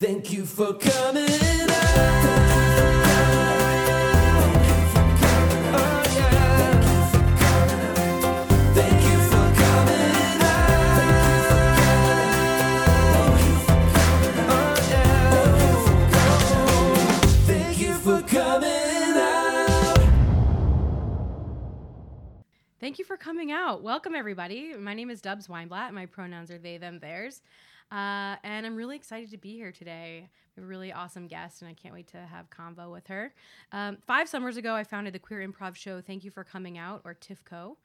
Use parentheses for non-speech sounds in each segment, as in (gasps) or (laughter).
Thank you for coming out. Thank you for coming out. Welcome, everybody. My name is Dubs Weinblatt. My pronouns are they, them, theirs. Uh, and I'm really excited to be here today. We have a really awesome guest, and I can't wait to have convo with her. Um, five summers ago, I founded the queer improv show Thank You for Coming Out, or TYFCO.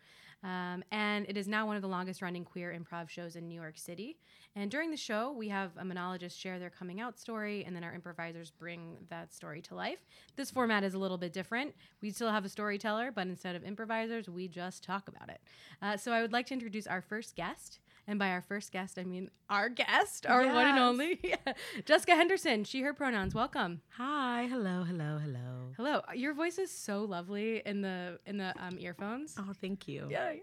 Um, and it is now one of the longest running queer improv shows in New York City. And during the show, we have a monologist share their coming out story, and then our improvisers bring that story to life. This format is a little bit different. We still have a storyteller, but instead of improvisers, we just talk about it. Uh, so I would like to introduce our first guest. And by our first guest, I mean our guest, our one and Yes. only, (laughs) Jessica Henderson. She, her pronouns. Welcome. Hi, hello, hello, hello. Hello. Your voice is so lovely in the in the um, earphones. Oh, thank you. Yeah, yeah.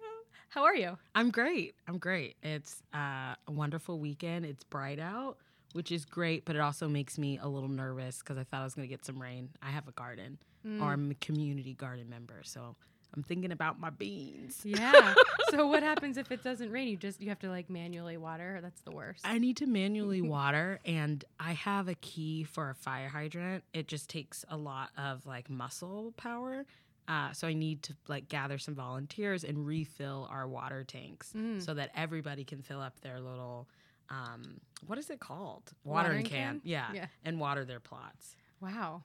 How are you? I'm great. I'm great. It's uh, a wonderful weekend. It's bright out, which is great, but it also makes me a little nervous because I thought I was going to get some rain. I have a garden, Mm. or I'm a community garden member, so I'm thinking about my beans. Yeah. (laughs) so what happens if it doesn't rain? You just you have to like manually water. That's the worst. I need to manually (laughs) water, and I have a key for a fire hydrant. It just takes a lot of like muscle power. Uh, so I need to like gather some volunteers and refill our water tanks Mm. so that everybody can fill up their little um, what is it called? Watering can? Yeah. Yeah. And water their plots. Wow.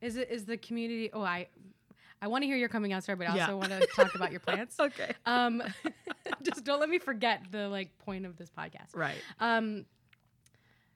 Is it is the community? Oh, I I want to hear your coming out story, but I Yeah. also want to talk about your plants. (laughs) Okay. Um, (laughs) (laughs) just don't let me forget the like point of this podcast. Right. Um,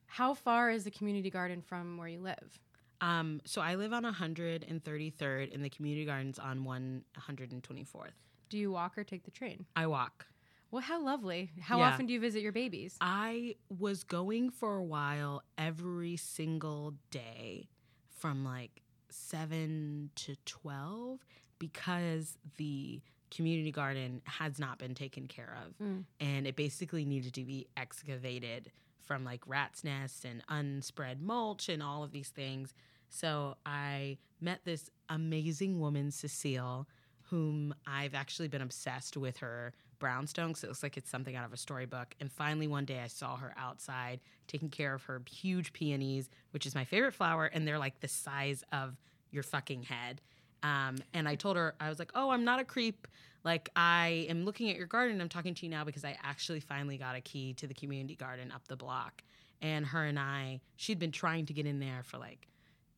how far is the community garden from where you live? Um, so I live on 133rd and the community gardens on 124th. Do you walk or take the train? I walk. Well, how lovely. How Yeah. often do you visit your babies? I was going for a while every single day from like 7 to 12 because the community garden has not been taken care of Mm. and it basically needed to be excavated from like rat's nests and unspread mulch and all of these things. So I met this amazing woman, Cecile, whom I've actually been obsessed with her brownstone so it looks like it's something out of a storybook. And finally, one day I saw her outside taking care of her huge peonies, which is my favorite flower, and they're like the size of your fucking head. Um, and I told her, I was like, oh, I'm not a creep. Like, I am looking at your garden. I'm talking to you now because I actually finally got a key to the community garden up the block. And her and I, she'd been trying to get in there for like,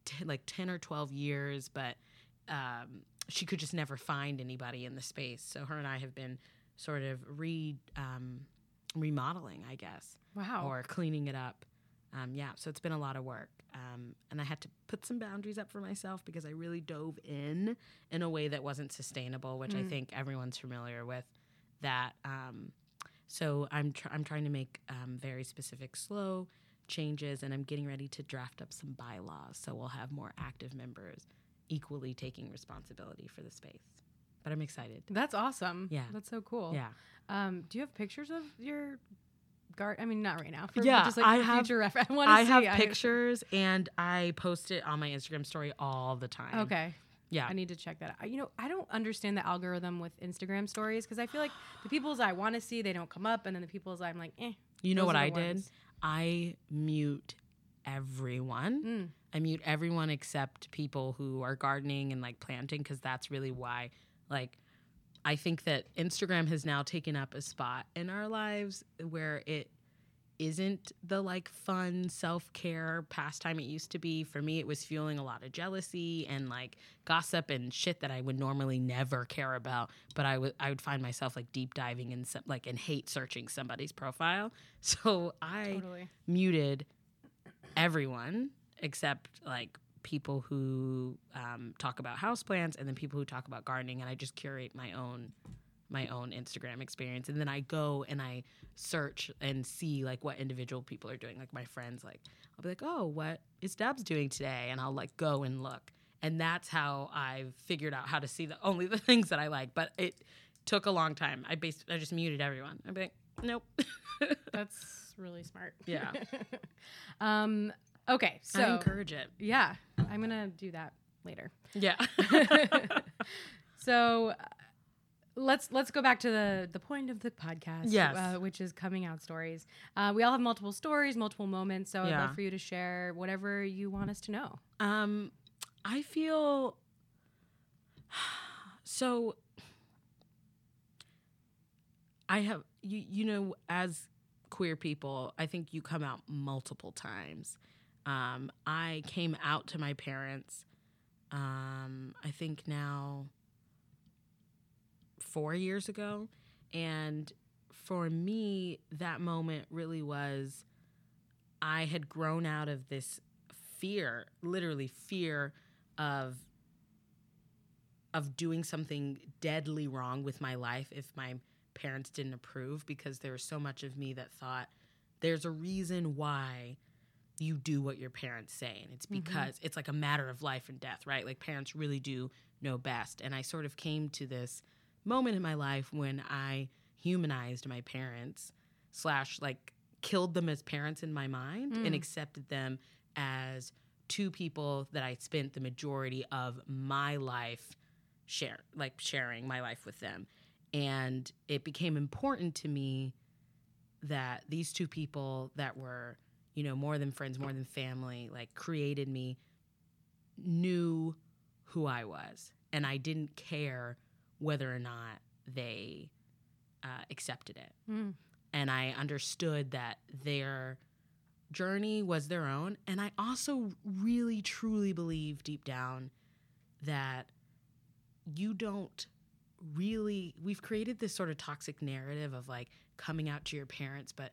t- like 10 or 12 years, but um, she could just never find anybody in the space. So her and I have been sort of re um, remodeling, I guess, Wow. or cleaning it up. Um, yeah, so it's been a lot of work, um, and I had to put some boundaries up for myself because I really dove in in a way that wasn't sustainable, which I Mm. think everyone's familiar with. That um, so I'm tr- I'm trying to make um, very specific, slow changes, and I'm getting ready to draft up some bylaws so we'll have more active members equally taking responsibility for the space. But I'm excited. That's awesome. Yeah. That's so cool. Yeah. Um, do you have pictures of your garden? I mean, not right now. For, Yeah, Just like I have- future reference. (laughs) I, I have see. pictures and I post it on my Instagram story all the time. okay. Yeah. I need to check that out. You know, I don't understand the algorithm with Instagram stories because I feel like the (gasps) people's I want to see they don't come up, and then the people's I'm like, eh. You know what I the did? I mute everyone. Mm. I mute everyone except people who are gardening and like planting because that's really why like I think that Instagram has now taken up a spot in our lives where it isn't the like fun self-care pastime it used to be for me it was fueling a lot of jealousy and like gossip and shit that i would normally never care about but i would i would find myself like deep diving in some like and hate searching somebody's profile (laughs) so i Totally. muted everyone except like people who um, talk about houseplants and then people who talk about gardening and i just curate my own my own instagram experience. And then i go and i search and see like what individual people are doing. Like my friends like i'll be like oh what is dubs doing today? And i'll like go and look. And that's how i've figured out how to see the only the (laughs) things that i like. But it took a long time. I basically i just muted everyone. I'd be like nope. (laughs) That's really smart. Yeah. (laughs) um, Okay, so I encourage it. yeah, I'm gonna do that later. Yeah. (laughs) (laughs) so uh, let's let's go back to the the point of the podcast Yes. uh, which is coming out stories uh, we all have multiple stories multiple moments so i'd love for you to share whatever you want us to know Um, I feel (sighs) so. I have you. You know, as queer people, I think you come out multiple times. Um, I came out to my parents. Um, I think now four years ago, and for me, that moment really was. I had grown out of this fear, literally fear of of doing something deadly wrong with my life if my parents didn't approve because there was so much of me that thought there's a reason why you do what your parents say and it's Mhm. because it's like a matter of life and death right like parents really do know best and i sort of came to this moment in my life when i humanized my parents slash like killed them as parents in my mind and Mm. accepted them as two people that I spent the majority of my life share like sharing my life with them. And it became important to me that these two people that were, you know, more than friends, more than family, like created me knew who I was. And I didn't care whether or not they uh, accepted it Mm. and I understood that their journey was their own. And I also really truly believe deep down that you don't really, we've created this sort of toxic narrative of like coming out to your parents, but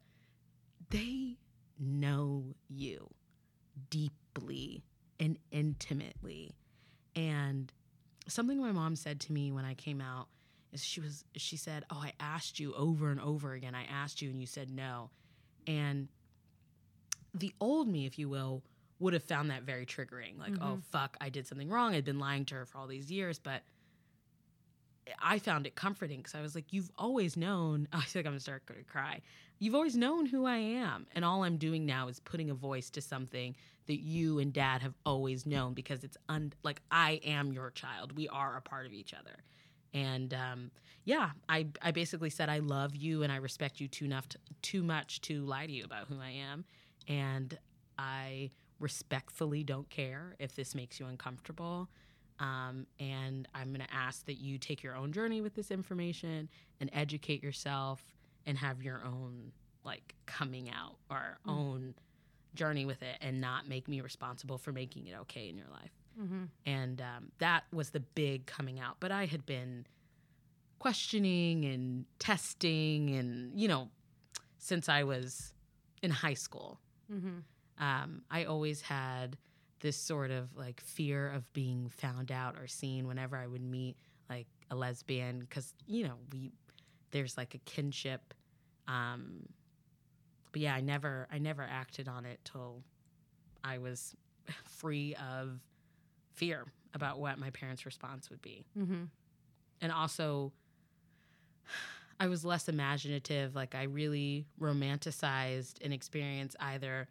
they know you deeply and intimately. And something my mom said to me when I came out is she was she said, "Oh, I asked you over and over again. I asked you and you said no." And the old me, if you will, would have found that very triggering. Like, "Oh, Mhm. fuck, I did something wrong. I'd been lying to her for all these years." But I found it comforting because I was like, "You've always known." (laughs) I feel like I'm gonna start to cry. You've always known who I am, and all I'm doing now is putting a voice to something that you and Dad have always known because it's un- like I am your child. We are a part of each other, and um, yeah, I I basically said I love you and I respect you too enough to, too much to lie to you about who I am, and I respectfully don't care if this makes you uncomfortable. Um, and I'm going to ask that you take your own journey with this information and educate yourself and have your own like coming out or Mm. own journey with it and not make me responsible for making it okay in your life. Mm-hmm. And um, that was the big coming out. But I had been questioning and testing and, you know, since I was in high school Mm-hmm. um, I always had this sort of like fear of being found out or seen whenever I would meet like a lesbian because you know we there's like a kinship. Um, but yeah, I never I never acted on it till I was (laughs) free of fear about what my parents' response would be Mm-hmm. and also I was less imaginative. Like I really romanticized an experience either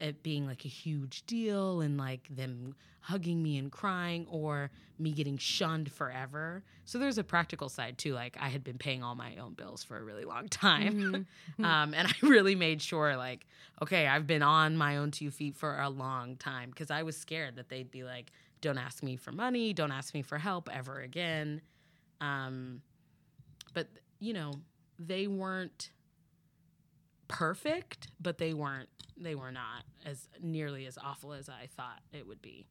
it being like a huge deal and like them hugging me and crying or me getting shunned forever. So there's a practical side too. Like I had been paying all my own bills for a really long time. Mhm. (laughs) um, and I really made sure like, okay, I've been on my own two feet for a long time because I was scared that they'd be like, don't ask me for money, don't ask me for help ever again. Um, but you know, they weren't perfect, but they weren't they were not as nearly as awful as I thought it would be.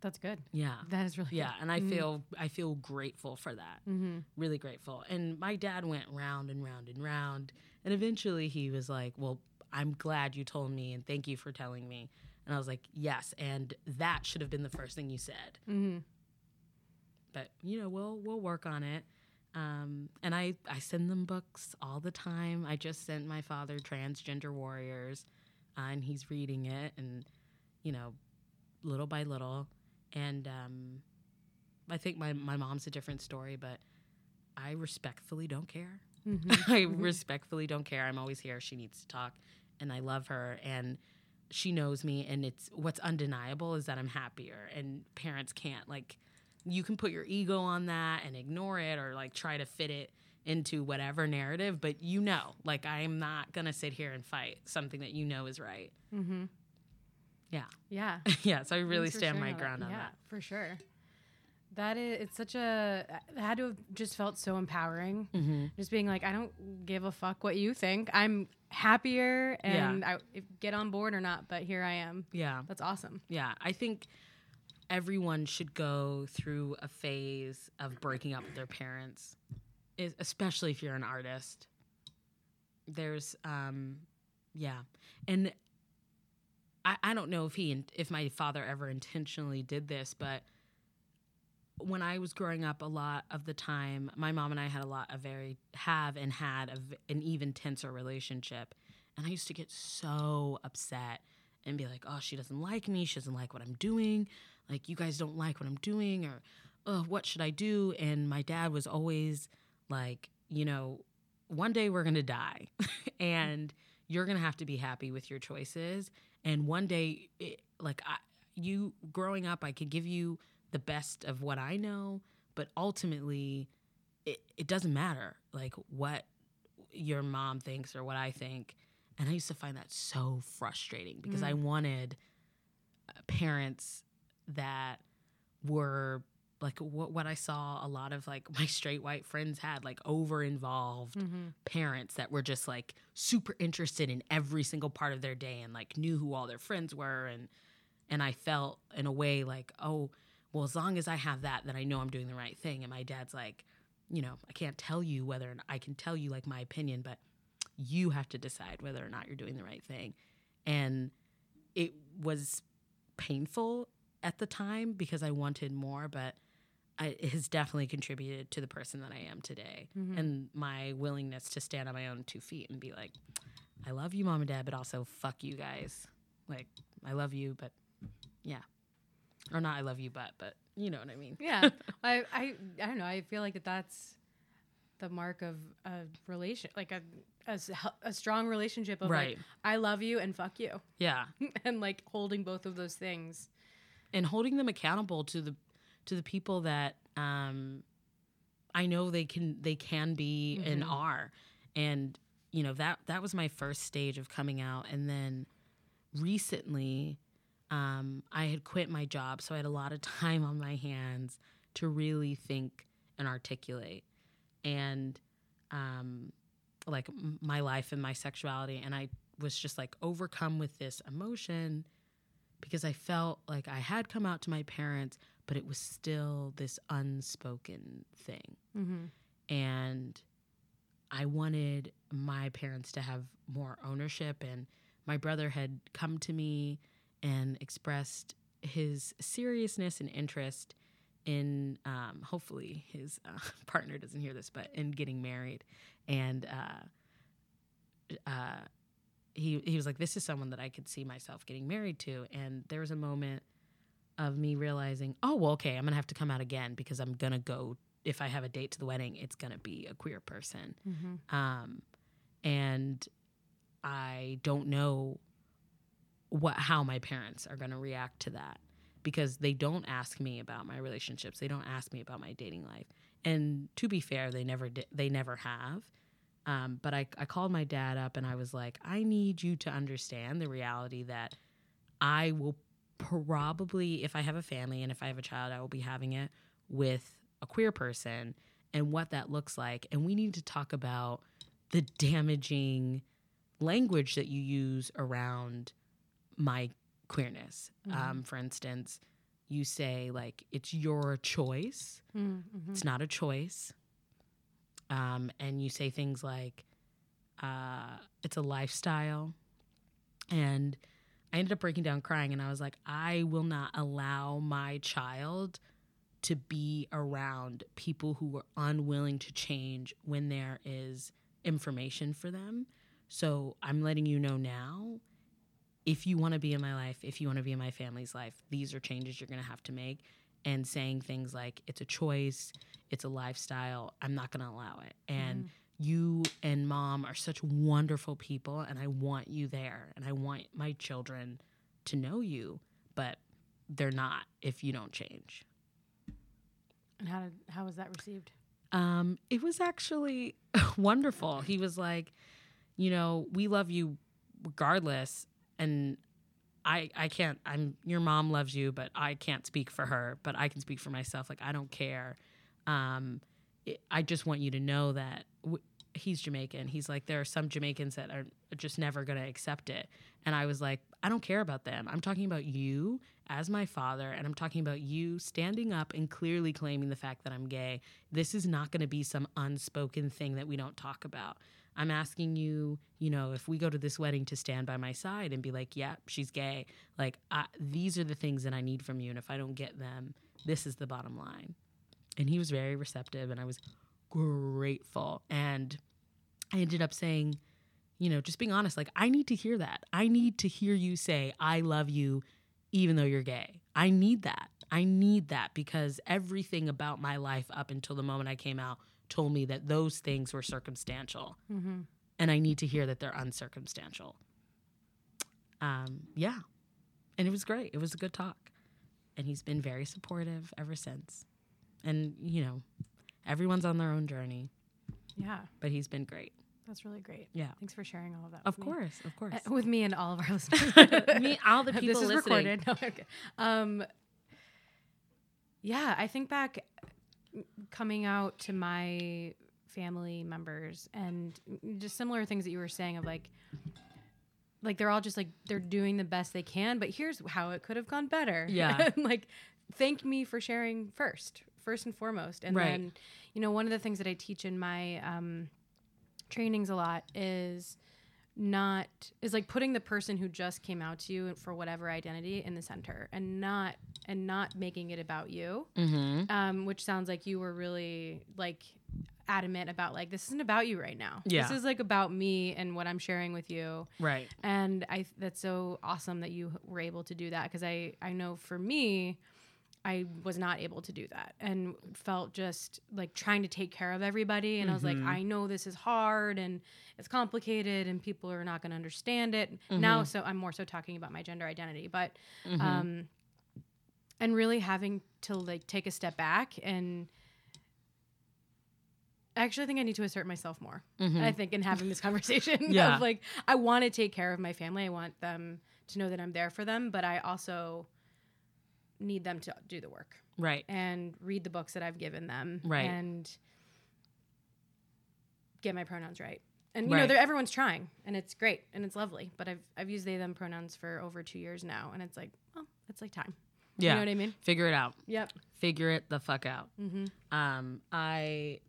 That's good. Yeah. That is really Yeah, and I Mhm. feel I feel grateful for that. Mm-hmm. Really grateful. And my dad went round and round and round, and eventually he was like, "Well, I'm glad you told me and thank you for telling me." And I was like, "Yes, and that should have been the first thing you said." Mm-hmm. but you know we'll we'll work on it um, and I, I send them books all the time. I just sent my father transgender warriors uh, and he's reading it and you know little by little. And um, i think my, my mom's a different story but i respectfully don't care. Mm-hmm. (laughs) i respectfully don't care. I'm always here. She needs to talk and i love her and she knows me and it's what's undeniable is that I'm happier and parents can't like you can put your ego on that and ignore it or like try to fit it into whatever narrative but you know like I'm not to sit here and fight something that you know is right. Mm-hmm. Yeah. Yeah. (laughs) yeah, so I really stand my all that. ground on yeah, that. for sure. That is, it's such a, it had to have just felt so empowering. Mhm. Just being like, I don't give a fuck what you think. I'm happier and I if, get on board or not, but here I am. Yeah. That's awesome. Yeah, I think everyone should go through a phase of breaking up with their parents, especially if you're an artist. There's, um, yeah, and I, I don't know if he if my father ever intentionally did this, but when I was growing up, a lot of the time, my mom and I had a lot of very have and had a an even tenser relationship, and I used to get so upset and be like, "Oh, she doesn't like me. She doesn't like what I'm doing. Like, you guys don't like what I'm doing, or, oh, what should I do?" And my dad was always like, you know, one day we're gonna die, (laughs) and you're gonna have to be happy with your choices. And one day, it, like I, you growing up, I could give you the best of what I know, but ultimately, it, it doesn't matter like what your mom thinks or what I think. And I used to find that so frustrating because I wanted uh, parents that were like what, what I saw a lot of like my straight white friends had like over involved Mm-hmm. parents that were just like super interested in every single part of their day and like knew who all their friends were and and I felt in a way like oh well as long as I have that then I know I'm doing the right thing and my dad's like you know I can't tell you whether or not, I can tell you like my opinion but you have to decide whether or not you're doing the right thing and it was painful at the time because I wanted more but I, it has definitely contributed to the person that I am today Mm-hmm. and my willingness to stand on my own two feet and be like, I love you, mom and dad, but also fuck you guys. Like, I love you, but yeah. Or not I love you, but, but you know what I mean. Yeah. (laughs) I, I, I don't know. I feel like that that's the mark of a relation, like a a strong relationship of Right. like, I love you and fuck you. Yeah. (laughs) and like holding both of those things. And holding them accountable to the, to the people that, um, I know they can, they can be and are. And, you know, that, that was my first stage of coming out. And then recently, um, I had quit my job, so I had a lot of (laughs) time on my hands to really think and articulate, and um, like m- my life and my sexuality. And I was just like overcome with this emotion because I felt like I had come out to my parents, but it was still this unspoken thing Mm-hmm. and I wanted my parents to have more ownership. And my brother had come to me and expressed his seriousness and interest in, um, hopefully, his uh, (laughs) partner doesn't hear this, but in getting married. And uh, uh, he he was like, "This is someone that I could see myself getting married to." And there was a moment of me realizing, "Oh, well, okay, I'm gonna have to come out again because I'm gonna go if I have a date to the wedding, it's going to be a queer person. Mm-hmm. Um, and I don't know what how my parents are going to react to that because they don't ask me about my relationships. They don't ask me about my dating life. And to be fair, they never did. They never have. Um, but I, I called my dad up and I was like, I need you to understand the reality that I will probably, if I have a family and if I have a child, I will be having it with a queer person and what that looks like. And we need to talk about the damaging language that you use around my queerness. Um, for instance, you say, like, it's your choice, Mm-hmm. it's not a choice. Um, and you say things like, uh, it's a lifestyle. And I ended up breaking down crying, and I was like, I will not allow my child to be around people who are unwilling to change when there is information for them. So I'm letting you know now if you want to be in my life, if you want to be in my family's life, these are changes you're going to have to make. And saying things like, it's a choice, it's a lifestyle, I'm not going to allow it. And you and mom are such wonderful people and I want you there and I want my children to know you, but they're not if you don't change. And how did how was that received? Um, it was actually (laughs) wonderful. He was like, you know, we love you regardless. And I I can't I'm your mom loves you, but I can't speak for her, but I can speak for myself. Like I don't care. Um, it, I just want you to know that w- he's Jamaican. He's like there are some Jamaicans that are just never going to accept it. And I was like, I don't care about them. I'm talking about you as my father and I'm talking about you standing up and clearly claiming the fact that I'm gay. This is not going to be some unspoken thing that we don't talk about. I'm asking you, you know, if we go to this wedding to stand by my side and be like, yeah, she's gay. Like, I, these are the things that I need from you. And if I don't get them, this is the bottom line. And he was very receptive and I was grateful. And I ended up saying, you know, just being honest, like, I need to hear that. I need to hear you say, I love you, even though you're gay. I need that. I need that because everything about my life up until the moment I came out told me that those things were circumstantial. Mm-hmm. And I need to hear that they're uncircumstantial. Um, yeah. And it was great. It was a good talk. And he's been very supportive ever since. And, you know, everyone's on their own journey, Yeah, but he's been great. that's really great. Yeah. Thanks for sharing all of that. Of with me. course, of course. Uh, with me and all of our (laughs) listeners. Me, all the (laughs) people this is listening. recorded. (laughs) No, okay. Um, yeah, I think back coming out to my family members and just similar things that you were saying of like like they're all just like they're doing the best they can but here's how it could have gone better Yeah. (laughs) Like thank me for sharing first first and foremost and Right. then you know one of the things that i teach in my um trainings a lot is not is like putting the person who just came out to you for whatever identity in the center and not and not making it about you Mm-hmm. um, which sounds like you were really like adamant about like this isn't about you right now Yeah. this is like about me and what i'm sharing with you Right. and i that's so awesome that you were able to do that because i i know for me i was not able to do that and felt just like trying to take care of everybody and i was like Mhm. i know this is hard and it's complicated and people are not going to understand it Mm-hmm. now so i'm more so talking about my gender identity but Mhm. um and really having to like take a step back and I actually think I need to assert myself more. Mhm. I think in having this conversation (laughs) Yeah. of like I want to take care of my family. I want them to know that I'm there for them, but I also need them to do the work right. and read the books that I've given them Right. and get my pronouns right. And you know, Right. they're, everyone's trying, and it's great and it's lovely. But I've I've used they them pronouns for over two years now, and it's like, oh, it's like time. Yeah. You know what I mean? Figure it out. Yep. Figure it the fuck out. Mm-hmm. um, I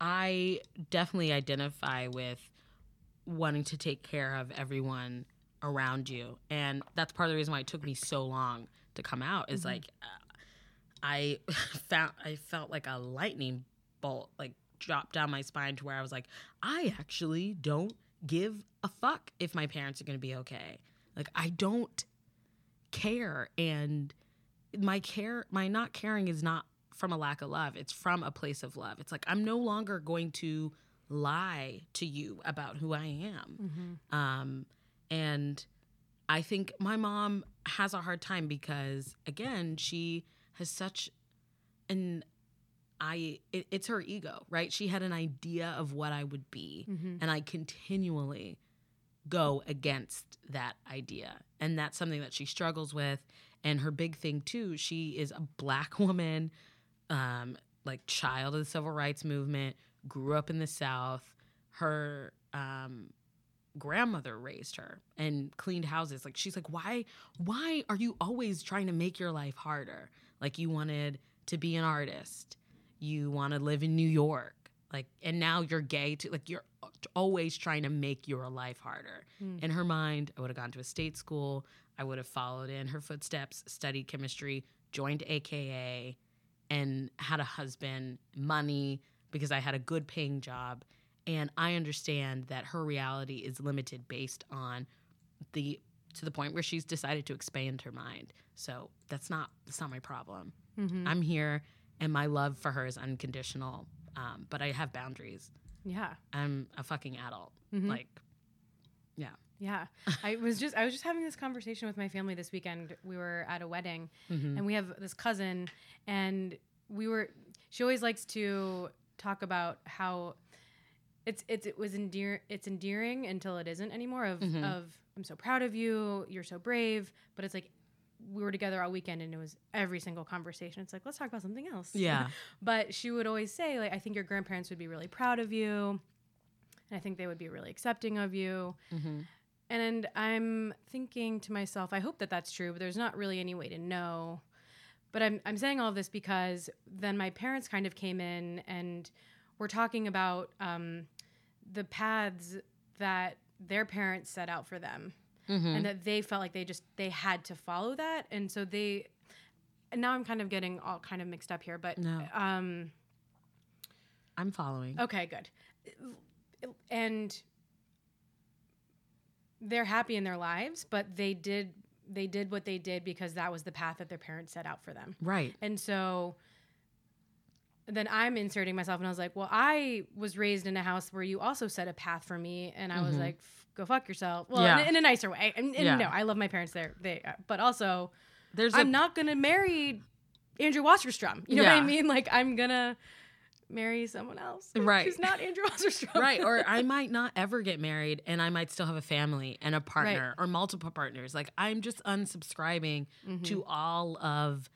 I definitely identify with wanting to take care of everyone around you, and that's part of the reason why it took me so long to come out. Is Mhm. like uh, I (laughs) found I felt like a lightning bolt like dropped down my spine to where I was like, I actually don't give a fuck if my parents are going to be okay. Like I don't care and my care my not caring is not from a lack of love it's from a place of love it's like i'm no longer going to lie to you about who i am Mm-hmm. um and i think my mom has a hard time because again she has such an i it, it's her ego right she had an idea of what i would be Mm-hmm. and I continually go against that idea. And that's something that she struggles with. And her big thing, too, she is a black (laughs) woman, um, like child of the civil rights movement, grew up in the South. Her um, grandmother raised her and cleaned houses. Like, she's like, why, why are you always trying to make your life harder? Like, you wanted to be an artist, you want to live in New York like and now you're gay too like you're always trying to make your life harder Mm. in her mind i would have gone to a state school i would have followed in her footsteps studied chemistry joined AKA and had a husband money because i had a good paying job and i understand that her reality is limited based on the to the point where she's decided to expand her mind so that's not that's not my problem Mm-hmm. I'm here, and my love for her is unconditional. Um, but I have boundaries. Yeah. I'm a fucking adult. Mhm. Like, Yeah. Yeah. (laughs) I was just I was just having this conversation with my family this weekend. We were at a wedding mhm. and we have this cousin and we were she always likes to talk about how it's it's it was endear it's endearing until it isn't anymore of Mhm. of I'm so proud of you, you're so brave, but it's like we were together all weekend and it was every single conversation. It's like, let's talk about something else. (laughs) yeah. but she would always say, like, I think your grandparents would be really proud of you. And I think they would be really accepting of you. hmm And I'm thinking to myself, I hope that that's true, but there's not really any way to know. But I'm, I'm saying all this because then my parents kind of came in and were talking about um, the paths that their parents set out for them hmm and that they felt like they just they had to follow that and so they and now i'm kind of getting all kind of mixed up here but No. um I'm following. Okay, good. And they're happy in their lives, but they did they did what they did because that was the path that their parents set out for them. Right. And so then I'm inserting myself and I was like, well, I was raised in a house where you also set a path for me and I was Mhm. like, go fuck yourself. Well, Yeah. in, in a nicer way. And, and Yeah. no, I love my parents there. They uh, but also There's I'm a not going to marry Andrew Wasserstrom. You know what I mean? (laughs) Like I'm going to marry someone else. Right. Who's not Andrew Wasserstrom. right or i (laughs) might not ever get married and i might still have a family and a partner or multiple partners like i'm just unsubscribing Mhm. to all of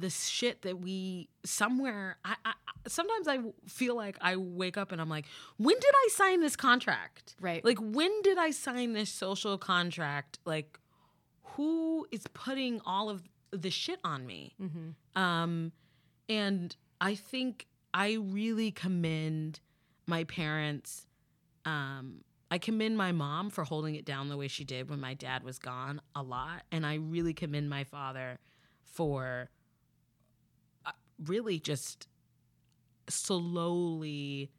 the shit that we somewhere I, I sometimes i feel like i wake up and i'm like when did i sign this contract Right. like when did i sign this social contract like who is putting all of the shit on me Mm-hmm. um, and I think I really commend my parents. Um, I commend my mom for holding it down the way she did when my dad was gone a lot. And I really commend my father for really just slowly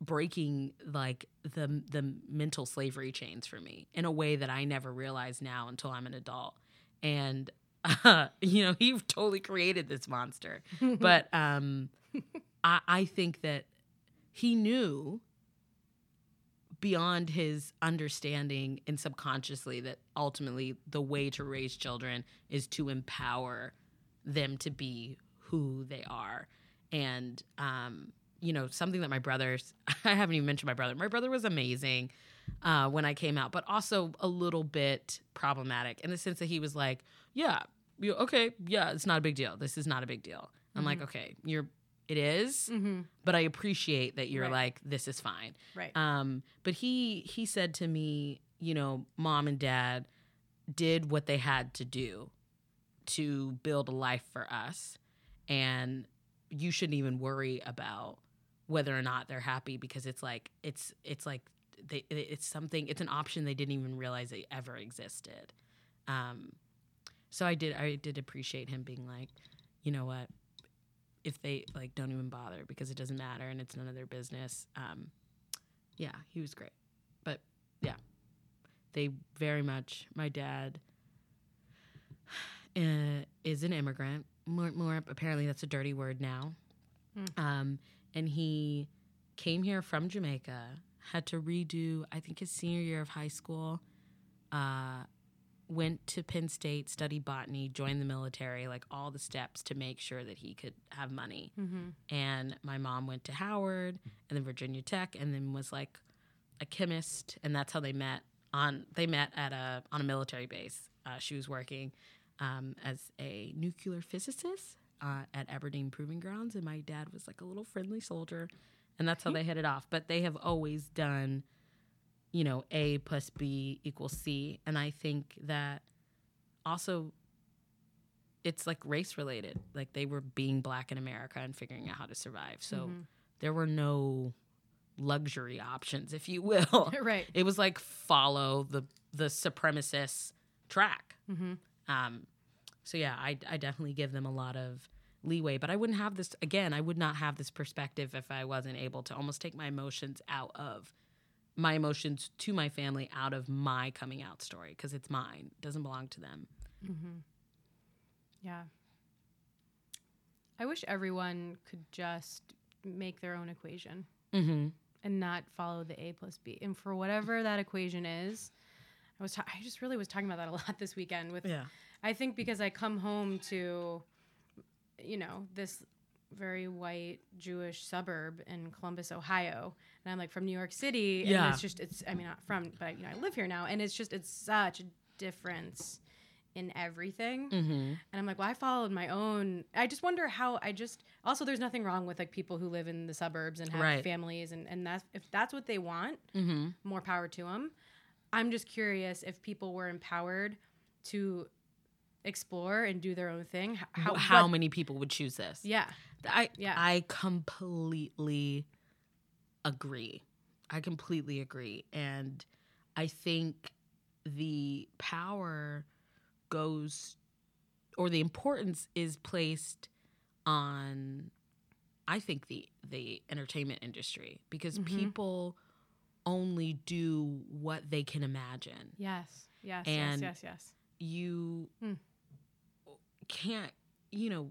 breaking like the the mental slavery chains for me in a way that I never realized now until I'm an adult. And (laughs) uh, you know, (laughs) he totally created this monster. (laughs) But um I I think that he knew beyond his understanding and subconsciously that ultimately the way to raise children is to empower them to be who they are and um you know something that my brothers (laughs) i haven't even mentioned my brother my brother was amazing uh when i came out but also a little bit problematic in the sense that he was like yeah you, okay yeah it's not a big deal this is not a big deal i'm like Mhm. okay you're it is Mm-hmm. but i appreciate that you're Right. like this is fine Right. um, but he he said to me, you know, mom and dad did what they had to do to build a life for us, and you shouldn't even worry about whether or not they're happy because it's like it's it's like they it's something it's an option they didn't even realize it ever existed. Um, so I did I did appreciate him being like, you know what, if they like don't even bother because it doesn't matter and it's none of their business. Um, yeah, he was great. But yeah, they very much. My dad uh, (sighs) is an immigrant. More, more apparently, that's a dirty word now. Mm. Um, and he came here from Jamaica. Had to redo, I think, his senior year of high school. Uh, went to Penn State, studied botany, joined the military, like all the steps to make sure that he could have money Mm-hmm. and my mom went to Howard and then Virginia Tech and then was like a chemist and that's how they met on they met at a on a military base uh, she was working um, as a nuclear physicist uh, at Aberdeen Proving Grounds and my dad was like a little friendly soldier and that's how they hit it off but they have always done you know A plus B equals C and I think that also it's like race related. Like they were being black in America and figuring out how to survive. So Mhm. there were no luxury options, if you will. (laughs) right. it was like follow the the supremacist track. Mm-hmm. Um, so yeah, I I definitely give them a lot of leeway, but I wouldn't have this again. I would not have this perspective if I wasn't able to almost take my emotions out of my emotions to my family out of my coming out story because it's mine. It doesn't belong to them. Mm-hmm. Yeah. I wish everyone could just make their own equation. Mm-hmm. and not follow the A plus B. And for whatever that equation is, I was ta- I just really was talking about that a (laughs) lot this weekend with Yeah. I think because I come home to you know, this very white Jewish suburb in Columbus, Ohio. And I'm like from New York City. And Yeah. it's just it's I mean not from but you know, I live here now and it's just it's such a difference in everything. Mm-hmm. And I'm like, well, I followed my own. I just wonder how I just also there's nothing wrong with like people who live in the suburbs and have Right. families and and that's if that's what they want, Mm-hmm. more power to them. I'm just curious if people were empowered to explore and do their own thing. How, How what- many people would choose this? Yeah. I Yeah. I completely agree. I completely agree. And I think the power goes or the importance is placed on I think the the entertainment industry because Mhm. people only do what they can imagine. Yes. Yes. And- yes. Yes. Yes. You Hmm. can't, you know,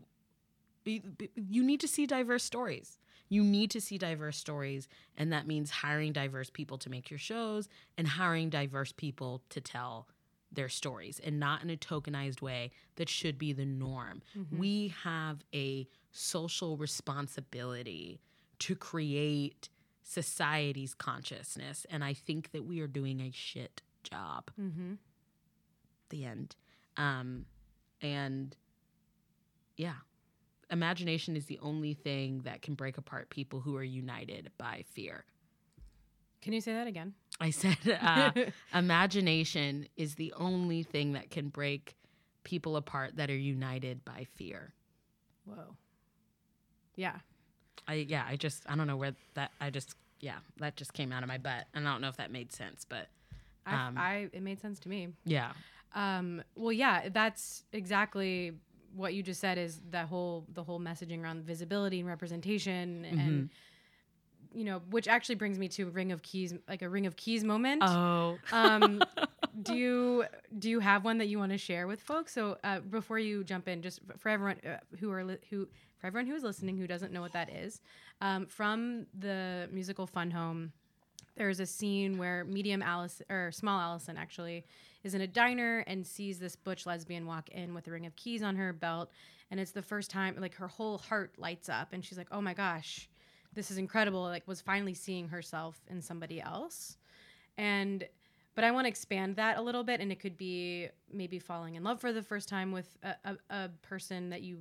you need to see diverse stories. You need to see diverse stories, and that means hiring diverse people to make your shows and hiring diverse people to tell their stories and not in a tokenized way that should be the norm. Mhm. We have a social responsibility to create society's consciousness, and I think that we are doing a shit job Mm-hmm. the end. Um, and yeah, imagination is the only thing that can break apart people who are united by fear. Can you say that again? I said uh, (laughs) imagination is the only thing that can break people apart that are united by fear. Whoa. Yeah. I yeah, I just I don't know where that I just yeah, that just came out of my butt. And I don't know if that made sense, but I, Um, I it made sense to me. yeah. Um, well, yeah, that's exactly what you just said. Is that whole the whole messaging around visibility and representation, Mm-hmm. and you know, which actually brings me to Ring of Keys, like a Ring of Keys moment. Oh. Um, (laughs) do you do you have one that you want to share with folks? So uh, before you jump in, just for everyone uh, who are li- who for everyone who is listening who doesn't know what that is, um, from the musical Fun Home, there's a scene where medium Alice or small Alison actually is in a diner and sees this butch lesbian walk in with a ring of keys on her belt, and it's the first time like her whole heart lights up, and she's like, "Oh my gosh." This is incredible. Like, was finally seeing herself in somebody else, and but I want to expand that a little bit, and it could be maybe falling in love for the first time with a, a, a person that you,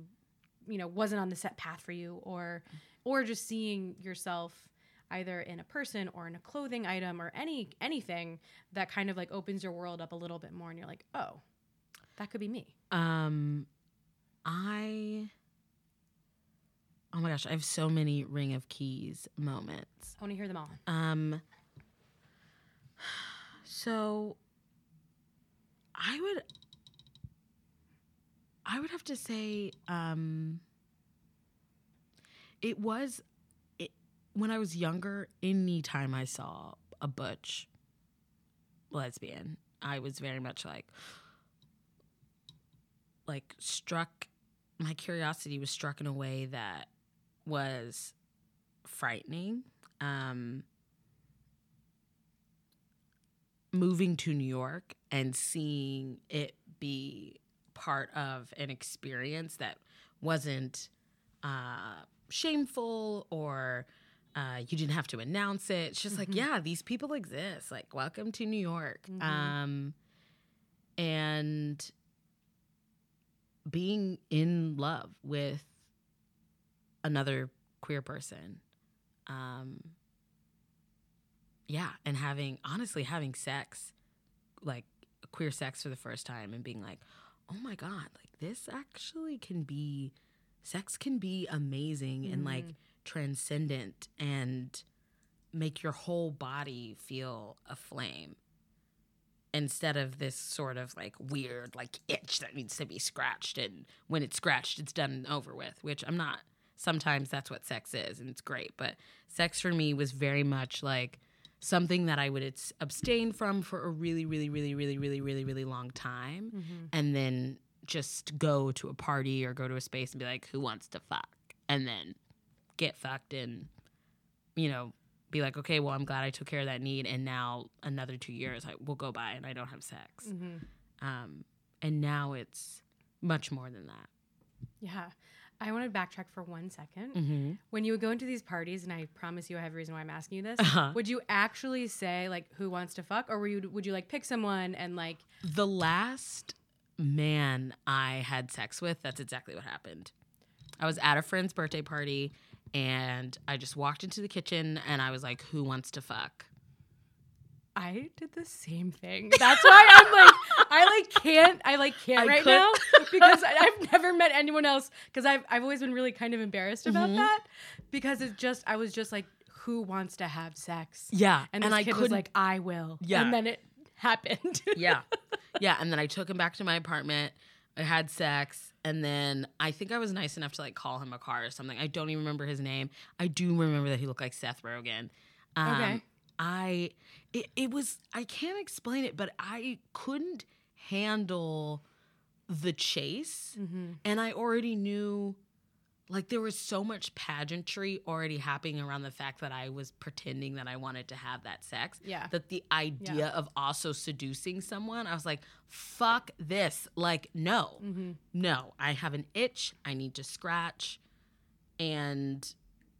you know, wasn't on the set path for you, or, or just seeing yourself either in a person or in a clothing item or any anything that kind of like opens your world up a little bit more, and you're like, oh, that could be me. Um, I. Oh my gosh, I have so many Ring of Keys moments. I want to hear them all. Um. So. I would. I would have to say, um. It was, it, when I was younger. Anytime I saw a butch lesbian, I was very much like, like struck my curiosity was struck in a way that was frightening um moving to New York and seeing it be part of an experience that wasn't uh shameful or uh, you didn't have to announce it. It's just like, Mhm. yeah, these people exist. Like, welcome to New York. Mhm. Um, and being in love with another queer person um yeah and having honestly having sex like queer sex for the first time and being like oh my god like this actually can be sex can be amazing and mm-hmm. like transcendent and make your whole body feel aflame instead of this sort of like weird like itch that needs to be scratched and when it's scratched it's done and over with which i'm not sometimes that's what sex is and it's great but sex for me was very much like something that i would abstain from for a really really really really really really really long time Mm-hmm. and then just go to a party or go to a space and be like who wants to fuck and then get fucked and you know be like, okay, well, I'm glad I took care of that need, and now another two years I will go by and I don't have sex. Mhm. Um, and now it's much more than that. Yeah. I want to backtrack for one second. Mm-hmm. When you would go into these parties, and I promise you I have a reason why I'm asking you this, Uh-huh. would you actually say like who wants to fuck, or were you would you like pick someone and like The last man I had sex with, that's exactly what happened. I was at a friend's birthday party and I just walked into the kitchen and I was like, who wants to fuck? I did the same thing. That's why I'm like I like can't I like can't I right could- now because I, I've never met anyone else because I've I've always been really kind of embarrassed about Mhm. that because it's just I was just like who wants to have sex Yeah. and, And, this I kid was like I will Yeah. and then it happened (laughs) yeah. Yeah. And then I took him back to my apartment. I had sex. And then I think I was nice enough to like call him a car or something. I don't even remember his name. I do remember that he looked like Seth Rogen. Um, Okay. I, it, it was, I can't explain it, but I couldn't handle the chase. mm-hmm. And I already knew, like, there was so much pageantry already happening around the fact that I was pretending that I wanted to have that sex yeah that the idea of also seducing someone, I was like, fuck this. Like, no, mm-hmm. no, I have an itch. I need to scratch. And,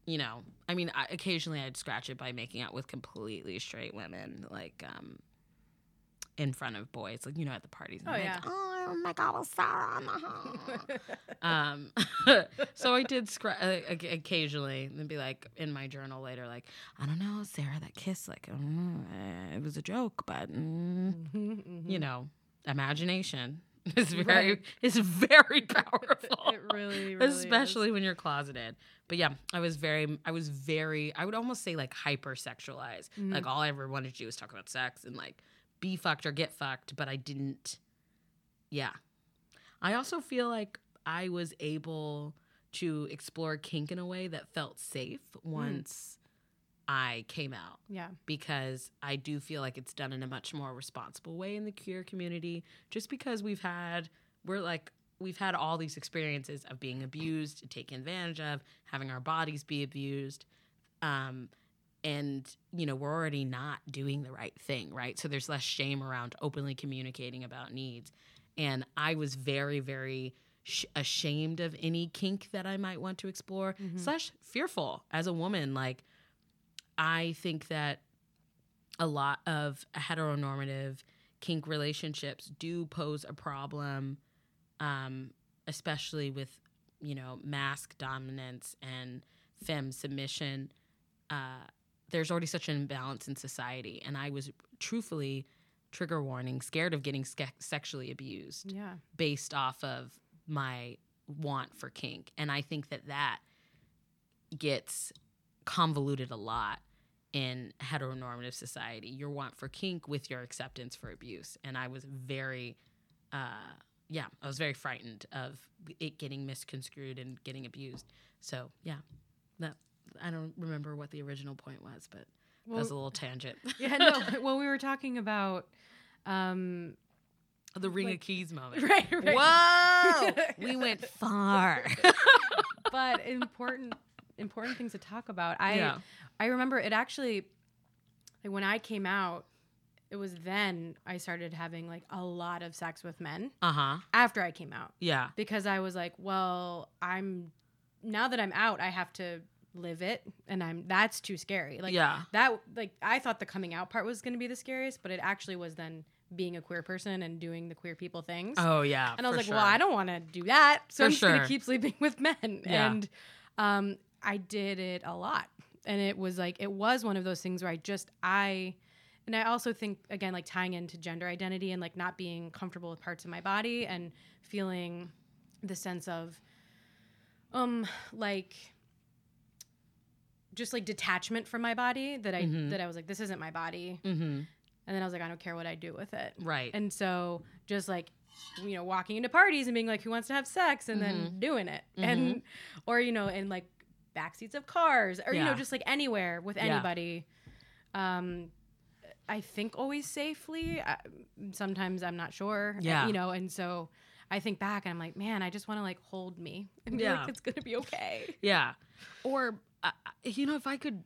you know, I mean, I, occasionally I'd scratch it by making out with completely straight women, like, um, in front of boys, like, you know, at the parties. And Oh, like, yeah. oh my God, was Sarah on the hall?" (laughs) Um, (laughs) so I did scra- uh, occasionally and be like in my journal later, like, I don't know, Sarah, that kiss, like, mm, eh, it was a joke, but mm, (laughs) Mm-hmm. you know, imagination (laughs) is very Right. is very (laughs) powerful. it really, really Especially when you're closeted. But yeah, I was very, I was very, I would almost say like hypersexualized. Mhm. Like all I ever wanted to do was talk about sex and like be fucked or get fucked, but I didn't. Yeah. I also feel like I was able to explore kink in a way that felt safe once I came out yeah because I do feel like it's done in a much more responsible way in the queer community just because we've had we're like we've had all these experiences of being abused, taken advantage of, having our bodies be abused. Um and you know, we're already not doing the right thing, right? So there's less shame around openly communicating about needs. And I was very very sh- ashamed of any kink that I might want to explore, Mhm. slash fearful as a woman. Like, I think that a lot of heteronormative kink relationships do pose a problem, um, especially with you know masc dominance and femme submission. Uh, there's already such an imbalance in society, and I was truthfully trigger warning scared of getting ske- sexually abused yeah based off of my want for kink. And I think that that gets convoluted a lot in heteronormative society. Your want for kink with your acceptance for abuse. And I was very, uh, yeah, I was very frightened of it getting misconstrued and getting abused. So yeah, that I don't remember what the original point was, but that was a little tangent. (laughs) yeah no (laughs) well we were talking about um the ring Like- of keys moment. (laughs) right right Whoa, we went far. but important important things to talk about i yeah. i remember it actually like when i came out it was then i started having like a lot of sex with men Uh huh. after i came out Yeah. because i was like well i'm now that i'm out i have to live it and i'm that's too scary like yeah. that like i thought the coming out part was going to be the scariest but it actually was then being a queer person and doing the queer people things Oh yeah. and I was like, sure. well, I don't want to do that. So For I'm just gonna keep sleeping (laughs) with men. Yeah. And um, I did it a lot. And it was like, it was one of those things where I just, I, and I also think, again, like tying into gender identity and like not being comfortable with parts of my body and feeling the sense of, um, like, just like detachment from my body that I Mhm. that I was like this isn't my body Mm-hmm. and then I was like I don't care what I do with it Right. and so just like you know walking into parties and being like who wants to have sex and then doing it and or you know and like backseats of cars or you know just like anywhere with Yeah. anybody um I think always safely I, sometimes I'm not sure Yeah. you know and so I think back and I'm like man I just want to like hold me (laughs) and be Yeah. like it's gonna be okay yeah. Or uh, you know, if I could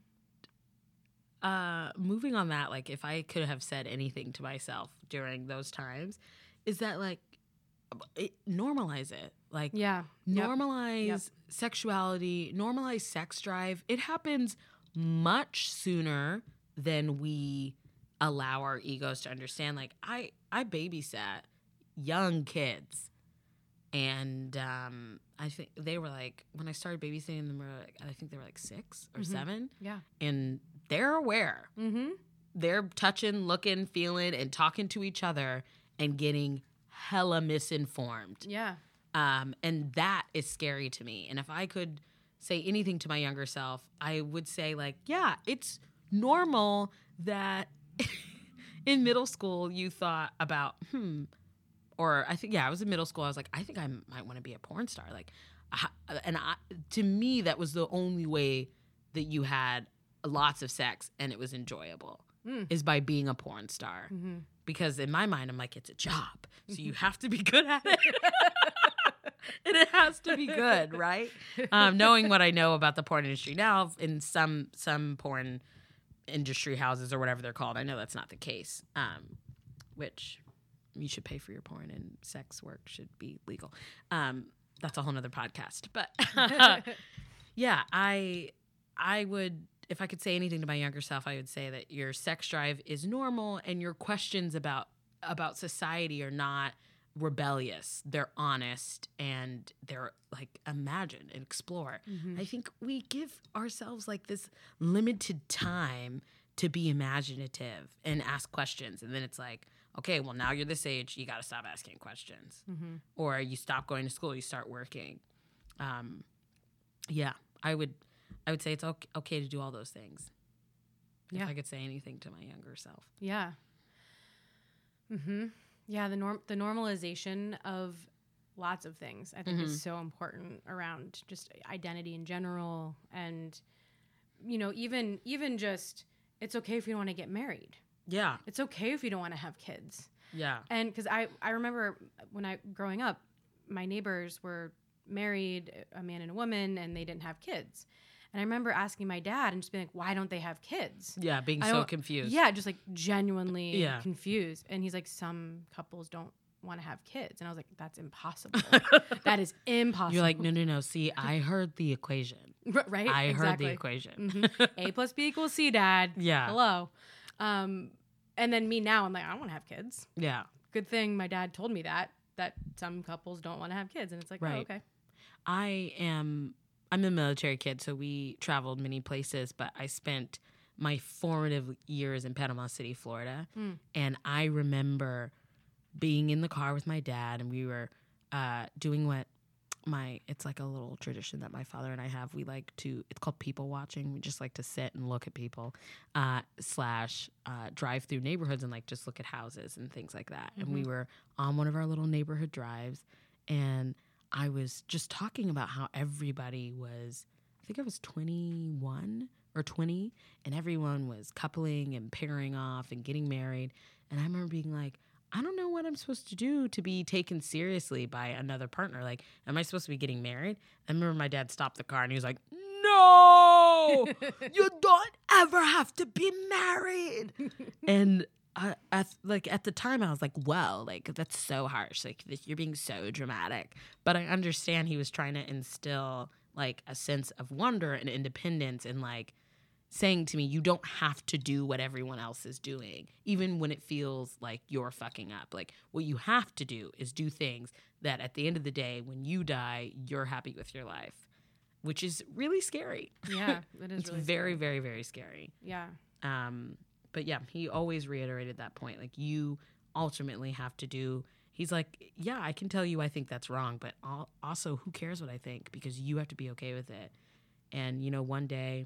uh, moving on that, like if I could have said anything to myself during those times, is that like it, normalize it, like Yeah. Normalize Yep. sexuality, normalize sex drive. It happens much sooner than we allow our egos to understand. Like I, I babysat young kids, and um, I think they were like when I started babysitting them, were like, I think they were like six or Mhm. seven, Yeah. and they're aware. Mm-hmm. They're touching, looking, feeling, and talking to each other, and getting hella misinformed. Yeah. Um, and that is scary to me. And if I could say anything to my younger self, I would say, like, yeah, it's normal that (laughs) in middle school you thought about, hmm, or I think, yeah, I was in middle school. I was like, I think I might want to be a porn star. Like, and I, to me, that was the only way that you had lots of sex and it was enjoyable Mm. is by being a porn star Mm-hmm. because in my mind I'm like it's a job so you (laughs) have to be good at it (laughs) (laughs) and it has to be good right? Um, (laughs) knowing what I know about the porn industry now in some some porn industry houses or whatever they're called I know that's not the case um, which you should pay for your porn and sex work should be legal. Um, that's a whole nother podcast but (laughs) yeah i i would if i could say anything to my younger self i would say that your sex drive is normal and your questions about about society are not rebellious they're honest and they're like imagine and explore Mm-hmm. i think we give ourselves like this limited time to be imaginative and ask questions and then it's like okay well now you're this age you got to stop asking questions Mm-hmm. or you stop going to school, you start working. Um, yeah, I would, I would say it's okay, okay to do all those things. Yeah. If I could say anything to my younger self. Yeah. Mm-hmm. Yeah, the norm the normalization of lots of things I think Mhm. is so important around just identity in general and you know, even even just it's okay if you don't want to get married. Yeah, It's okay if you don't want to have kids. yeah, And because I, I remember when I growing up, my neighbors were married, a man and a woman, and they didn't have kids. And I remember asking my dad and just being like, "Why don't they have kids?" yeah. Being I so confused. Yeah, just like genuinely Yeah. confused. And he's like, "Some couples don't want to have kids," and I was like, "That's impossible. (laughs) that is impossible." You're like, no, no, no. See, (laughs) I heard the equation. R- right? I heard the Exactly. equation. Mhm. (laughs) A plus B equals C, Dad. yeah, Hello. Um, and then me now, I'm like, I don't want to have kids. yeah. Good thing my dad told me that that some couples don't want to have kids, and it's like, oh, okay. I am I'm a military kid, so we traveled many places, but I spent my formative years in Panama City, Florida. Mm. And I remember being in the car with my dad and we were uh, doing what my it's like a little tradition that my father and I have. We like to it's called people watching. We just like to sit and look at people, uh, slash uh, drive through neighborhoods and like just look at houses and things like that. And we were on one of our little neighborhood drives and I was just talking about how everybody was, I think I was 21 or 20, and everyone was coupling and pairing off and getting married. And I remember being like, I don't know what I'm supposed to do to be taken seriously by another partner. Like, am I supposed to be getting married? I remember my dad stopped the car and he was like, No, (laughs) you don't ever have to be married. and I, like at the time, I was like, "Well, like that's so harsh. Like this, you're being so dramatic." But I understand he was trying to instill like a sense of wonder and independence, and like saying to me, "You don't have to do what everyone else is doing, even when it feels like you're fucking up. Like what you have to do is do things that, at the end of the day, when you die, you're happy with your life." Which is really scary. Yeah, (laughs) it is it's really very, scary. very, very scary. yeah. Um, but yeah, he always reiterated that point. Like you ultimately have to do. He's like, yeah, I can tell you I think that's wrong, but al- also who cares what I think because you have to be okay with it. And you know, one day,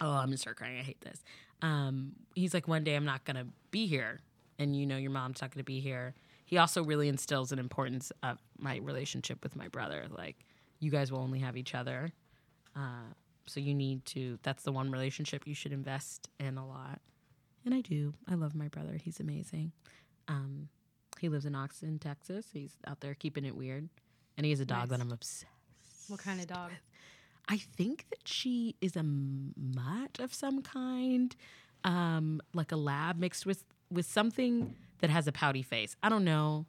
oh, I'm gonna start crying. I hate this. Um, he's like, one day I'm not gonna be here, and you know, your mom's not gonna be here. He also really instills an importance of my relationship with my brother. Like, you guys will only have each other. Uh, so you need to. That's the one relationship you should invest in a lot. And I do. I love my brother. He's amazing. Um, he lives in Austin, Texas. He's out there keeping it weird, and he has a dog Nice. that I'm obsessed. What kind of dog? I think that she is a mutt of some kind, um, like a lab mixed with with something that has a pouty face. I don't know.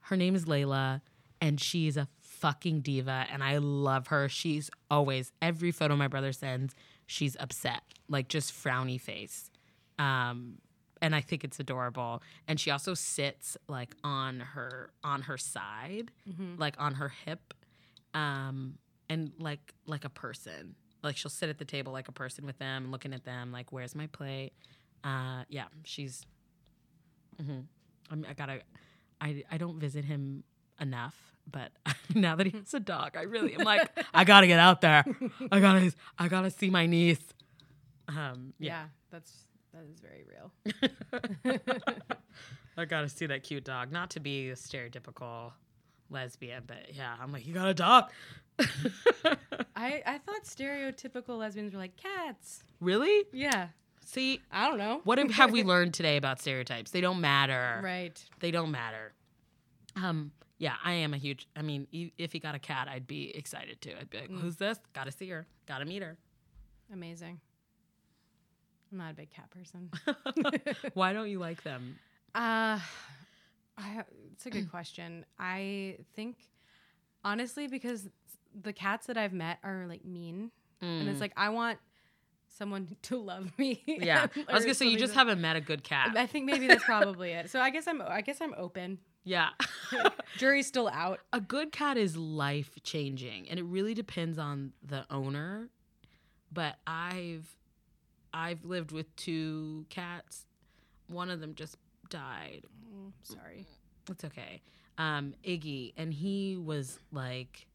Her name is Layla, and she's a fucking diva, and I love her. She's always every photo my brother sends, she's upset, like just frowny face. Um, and I think it's adorable. And she also sits like on her on her side, like on her hip, um, and like like a person. Like she'll sit at the table like a person with them, looking at them, like where's my plate? Uh, yeah, she's. hmm I'm, I gotta. I I don't visit him enough, but (laughs) now that he's a dog, I really am like I gotta get out there. I gotta I gotta see my niece. Um, Yeah. yeah. that's that is very real. (laughs) I gotta see that cute dog. Not to be a stereotypical lesbian, but yeah, I'm like, you got a dog. (laughs) I I thought stereotypical lesbians were like cats. really? Yeah. See, I don't know. what have- have we (laughs) learned today about stereotypes? They don't matter. Right. They don't matter. Um, yeah, I am a huge. I mean, e- if he got a cat, I'd be excited too. I'd be like, who's this? Gotta see her. Gotta meet her. Amazing. I'm not a big cat person. (laughs) Why don't you like them? Uh, I, it's a good question. I think, honestly, because the cats that I've met are like mean, and it's like I want someone (laughs) to love me. Mm. Yeah, (laughs) I was gonna say you just that- haven't met a good cat. I think maybe that's probably it. So I guess I'm. I guess I'm open. yeah. Jury's still out. a good cat is life changing and it really depends on the owner but i've i've lived with two cats. One of them just died. Mm, sorry. it's okay. Um iggy and he was like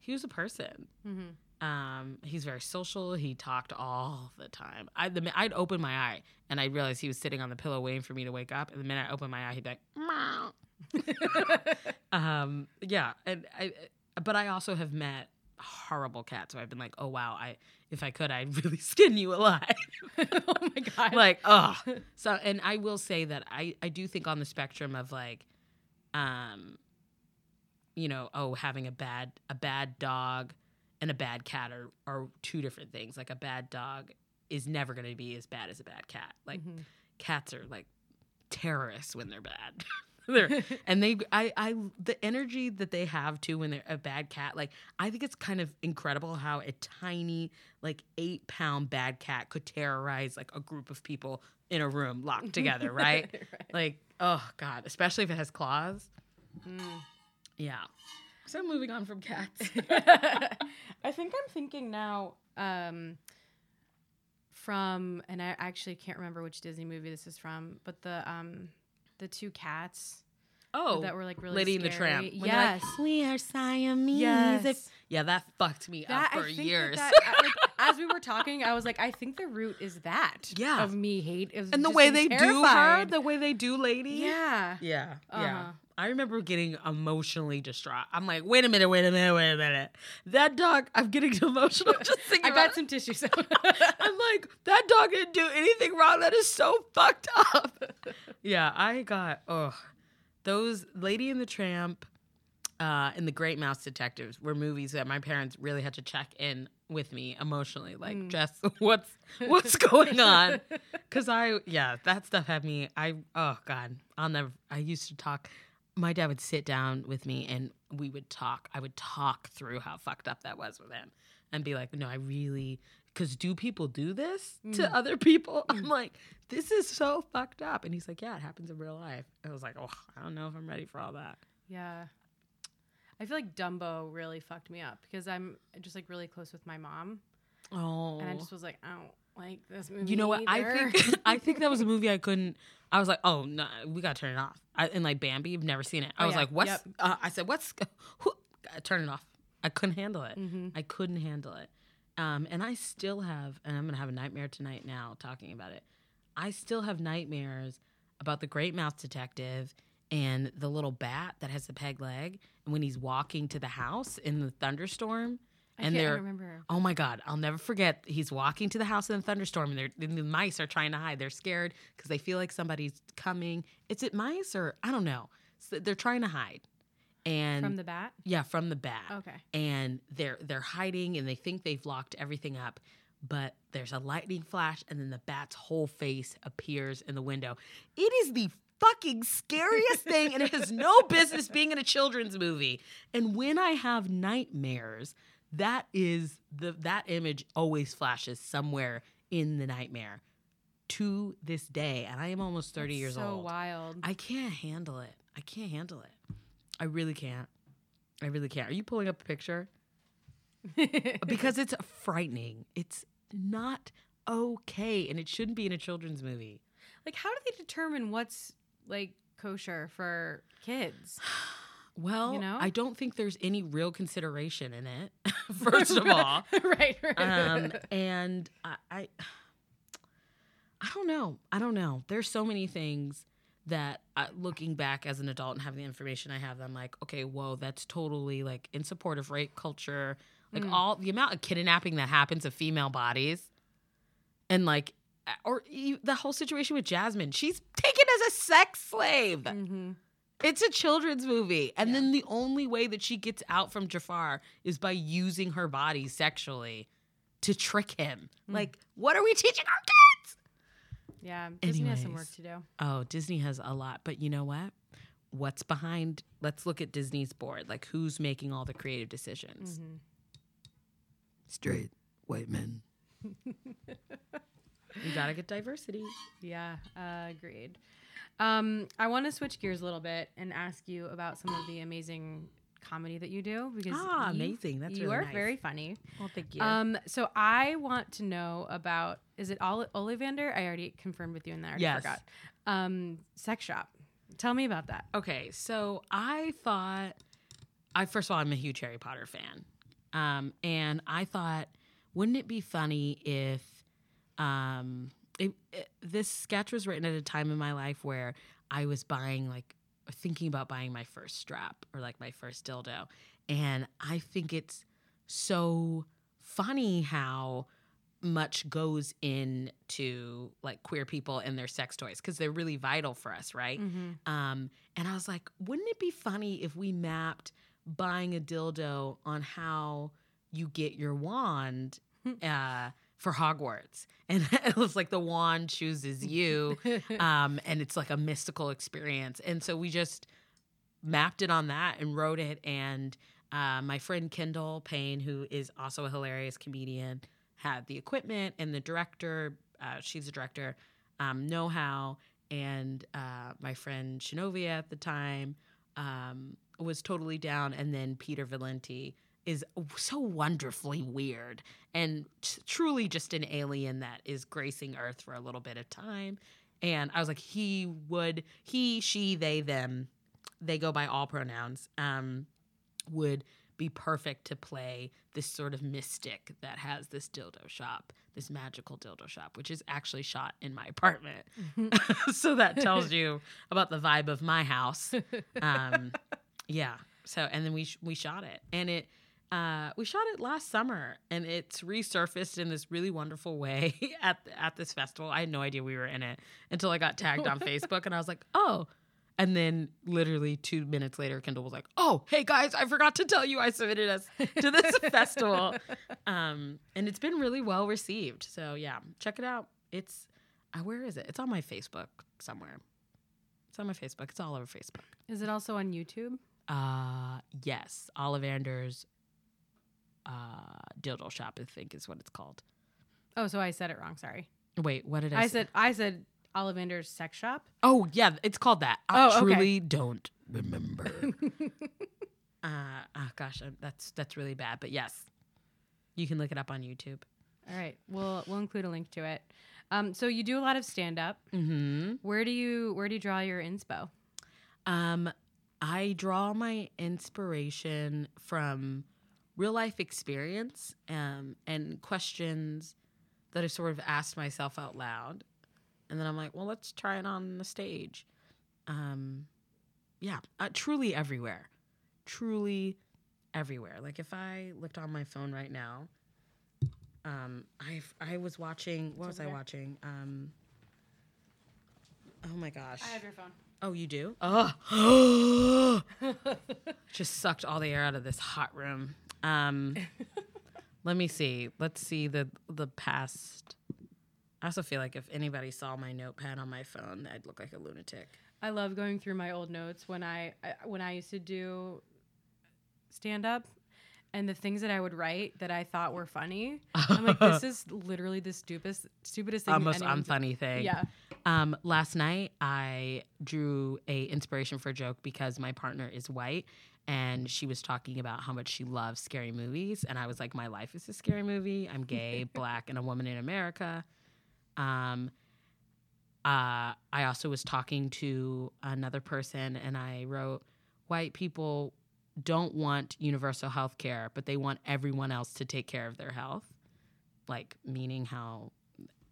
he was a person. Hmm um he's very social. He talked all the time. I, the, I'd open my eye and i'd realize he was sitting on the pillow waiting for me to wake up and the minute i opened my eye he'd be like meow. (laughs) Um yeah and i but i also have met horrible cat. so i've been like oh wow i if i could i'd (laughs) really skin you alive (laughs) oh my god. like oh (laughs) so and i will say that i i do think on the spectrum of like um you know oh having a bad a bad dog and a bad cat are are two different things like a bad dog is never going to be as bad as a bad cat like Mhm. cats are like terrorists when they're bad. (laughs) and they, I, I, the energy that they have too when they're a bad cat, like I think it's kind of incredible how a tiny, like eight pound bad cat could terrorize like a group of people in a room locked (laughs) together, right? (laughs) Right. Like, oh god, especially if it has claws. Mm. Yeah. So moving on from cats. I think I'm thinking now um, from, and I actually can't remember which Disney movie this is from, but the um, the two cats Oh, that were like really Lady and the scary. Tramp. They're like, Yes. we are Siamese. Yes. Yeah, that fucked me That, up for I think that years. that- I- like, as we were talking, I was like, I think the root is that. Yeah. Of me hate. Is and the way being they do her, the way they do Lady. Yeah. Yeah, yeah. Uh-huh. I remember getting emotionally distraught. I'm like, wait a minute, wait a minute, wait a minute. That dog, I'm getting (laughs) emotional just thinking I about got some tissues. (laughs) it. I'm like, that dog didn't do anything wrong. That is so fucked up. (laughs) yeah, I got, oh, those Lady and the Tramp uh, and The Great Mouse Detectives were movies that my parents really had to check in with me emotionally. Like, Mm. Jess, (laughs) what's what's going on? (laughs) Cause I, yeah, that stuff had me. I, oh God, I'll never. I used to talk. My dad would sit down with me and we would talk. I would talk through how fucked up that was with him, and be like, no, I really. Cause do people do this to Mm. other people? (laughs) I'm like, this is so fucked up. And he's like, yeah, it happens in real life. I was like, oh, I don't know if I'm ready for all that. Yeah. I feel like Dumbo really fucked me up because I'm just like really close with my mom. Oh, And I just was like, I don't like this movie. You know what? I think (laughs) I think that was a (laughs) movie I couldn't. I was like, oh no, we gotta turn it off. I, and like Bambi, you've never seen it. I Oh, was yeah. like, what's? Yep. Uh, I said, what's? (laughs) Who, turn it off. I couldn't handle it. Mhm. I couldn't handle it. Um, and I still have, and I'm gonna have a nightmare tonight. Now talking about it, I still have nightmares about the Great Mouse Detective and the little bat that has the peg leg. When he's walking to the house in the thunderstorm, I and they're remember. Oh my God, I'll never forget. He's walking to the house in a thunderstorm, and, and the mice are trying to hide. They're scared because they feel like somebody's coming. Is it mice or I don't know? So they're trying to hide, and From the bat. yeah, from the bat. Okay. and they're they're hiding and they think they've locked everything up but there's a lightning flash and then the bat's whole face appears in the window it is the fucking scariest thing and it has no (laughs) business being in a children's movie. And when i have nightmares that is the that image always flashes somewhere in the nightmare to this day and i am almost 30 That's years so old. wild. i can't handle it. I can't handle it. I really can't. I really can't. Are you pulling up a picture? (laughs) Because it's frightening. It's not okay, and it shouldn't be in a children's movie. like, how do they determine what's like kosher for kids? (sighs) Well, you know? I don't think there's any real consideration in it. (laughs) (laughs) First of all, right. right. um, and I, I, (sighs) I don't know. I don't know. There's so many things that, uh, looking back as an adult and having the information I have, I'm like, okay, whoa, that's totally like in support of rape culture. Like Mm. all the amount of kidnapping that happens of female bodies, and like, or e- the whole situation with Jasmine, she's taken as a sex slave. hmm It's a children's movie. And Yeah. then the only way that she gets out from Jafar is by using her body sexually to trick him. Mm. Like, what are we teaching our kids? Yeah. Disney has some work to do. Oh, Disney has a lot. But you know what? What's behind? Let's look at Disney's board. Like, who's making all the creative decisions? Mhm. Straight white men. (laughs) you gotta get diversity. Yeah, uh, agreed. Um, I want to switch gears a little bit and ask you about some of the amazing comedy that you do because Ah, you- amazing. That's you really are nice. very funny. Well, thank you. Um, so I want to know about is it Oli- Ollivander? I already confirmed with you and I already Yes. forgot. Um, sex shop. Tell me about that. Okay, so I thought, I first of all, I'm a huge Harry Potter fan, um, and I thought, wouldn't it be funny if, um, it, it- this sketch was written at a time in my life where I was buying like thinking about buying my first strap or like my first dildo, and I think it's so funny how much goes into like queer people and their sex toys because they're really vital for us, right? Mm-hmm. Um, and I was like, wouldn't it be funny if we mapped buying a dildo on how you get your wand (laughs) uh, for Hogwarts? (laughs) And it was like the wand chooses you, (laughs) um, and it's like a mystical experience. And so we just mapped it on that and wrote it. And uh, my friend Kendall Payne, who is also a hilarious comedian, had the equipment and the director. Uh, she's a director, um, know how, and uh, my friend Shinovia at the time um, was totally down. And then Peter Valenti is so wonderfully weird and t- truly just an alien that is gracing Earth for a little bit of time. And I was like, he would, he, she, they, them, they go by all pronouns, um, would be perfect to play this sort of mystic that has this dildo shop, this magical dildo shop, which is actually shot in my apartment. (laughs) so that tells (laughs) you about the vibe of my house. Um, (laughs) yeah. So and then we sh- we shot it, and it uh, we shot it last summer, and it's resurfaced in this really wonderful way (laughs) at at this festival. I had no idea we were in it until I got tagged on (laughs) Facebook, and I was like, oh. And then, literally two minutes later, Kendall was like, "Oh, hey guys, I forgot to tell you I submitted us to this (laughs) festival." Um, and it's been really well received. So yeah, check it out. It's uh, where is it? It's on my Facebook somewhere. It's on my Facebook. It's all over Facebook. Is it also on YouTube? Uh, yes, Ollivander's uh, dildo shop, I think is what it's called. Oh, so I said it wrong. Sorry. Wait, what did I, I say? said I said Ollivander's sex shop. Oh, yeah, it's called that. I Oh, okay. truly don't remember. (laughs) uh, oh gosh, uh, that's that's really bad. But yes, you can look it up on YouTube. All right, we'll we'll include a link to it. Um, so you do a lot of stand up. Mm-hmm. Where do you where do you draw your inspo? Um, I draw my inspiration from real life experience um, and questions that I sort of asked myself out loud. And then I'm like, well, let's try it on the stage. Um, yeah, uh, truly everywhere. Truly everywhere. Like if I looked on my phone right now, um, I I was watching. What was I watching? Um, oh my gosh. I have your phone. Oh, you do? Oh, (laughs) just sucked all the air out of this hot room. Um, (laughs) let me see. Let's see the the past. I also feel like if anybody saw my notepad on my phone, I'd look like a lunatic. I love going through my old notes when I, I when I used to do stand up and the things that I would write that I thought were funny. I'm like, this (laughs) is literally the stupidest stupidest thing. Almost unfunny thing. Yeah. Um, last night I drew a inspiration for a joke because my partner is white and she was talking about how much she loves scary movies and I was like, my life is a scary movie. I'm gay, (laughs) black, and a woman in America. Um, uh, I also was talking to another person and I wrote, white people don't want universal health care, but they want everyone else to take care of their health. Like, meaning how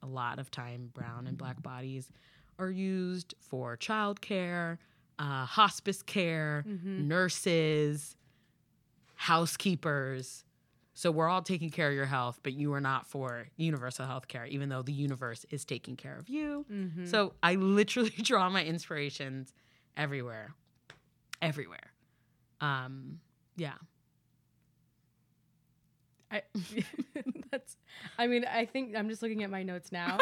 a lot of time brown and black bodies are used for childcare, uh, hospice care, Mhm. nurses, housekeepers. So we're all taking care of your health, but you are not for universal health care, even though the universe is taking care of you. Mhm. So I literally (laughs) draw my inspirations everywhere. Everywhere. Um, yeah. I, (laughs) that's. I mean, I think I'm just looking at my notes now,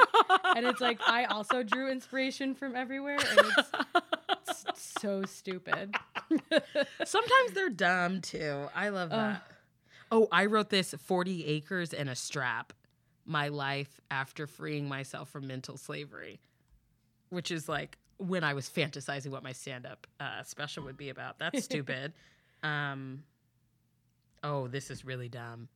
and it's like I also drew inspiration from everywhere, and it's (laughs) so stupid. (laughs) Sometimes they're dumb too. I love that. oh, I wrote this 40 acres and a strap. My life after freeing myself from mental slavery, which is like when I was fantasizing what my stand up uh, special would be about. That's (laughs) stupid. um, oh, this is really dumb.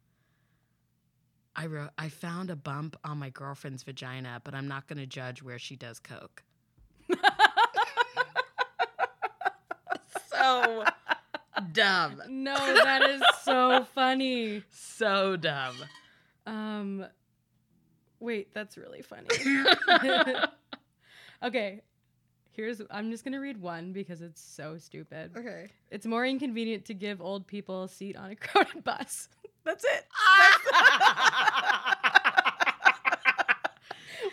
I wrote, I found a bump on my girlfriend's vagina, but I'm not going to judge where she does coke. So dumb. no, that is so funny. So dumb. Um, wait, that's really funny. (laughs) okay, here's. I'm just gonna read one because it's so stupid. Okay. It's more inconvenient to give old people a seat on a (laughs) crowded bus. That's it.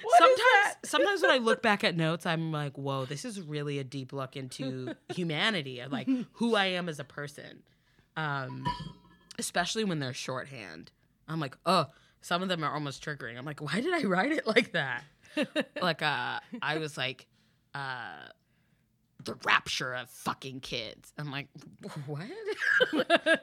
What is (laughs) sometimes, that? Sometimes when I look back at notes, I'm like, "Whoa, this is really a deep look into humanity and like who I am as a person." Um, especially when they're shorthand, I'm like, "Oh, some of them are almost triggering." I'm like, "Why did I write it like that?" (laughs) like, uh, I was like, uh, "The rapture of fucking kids." I'm like, (laughs) "What? (laughs)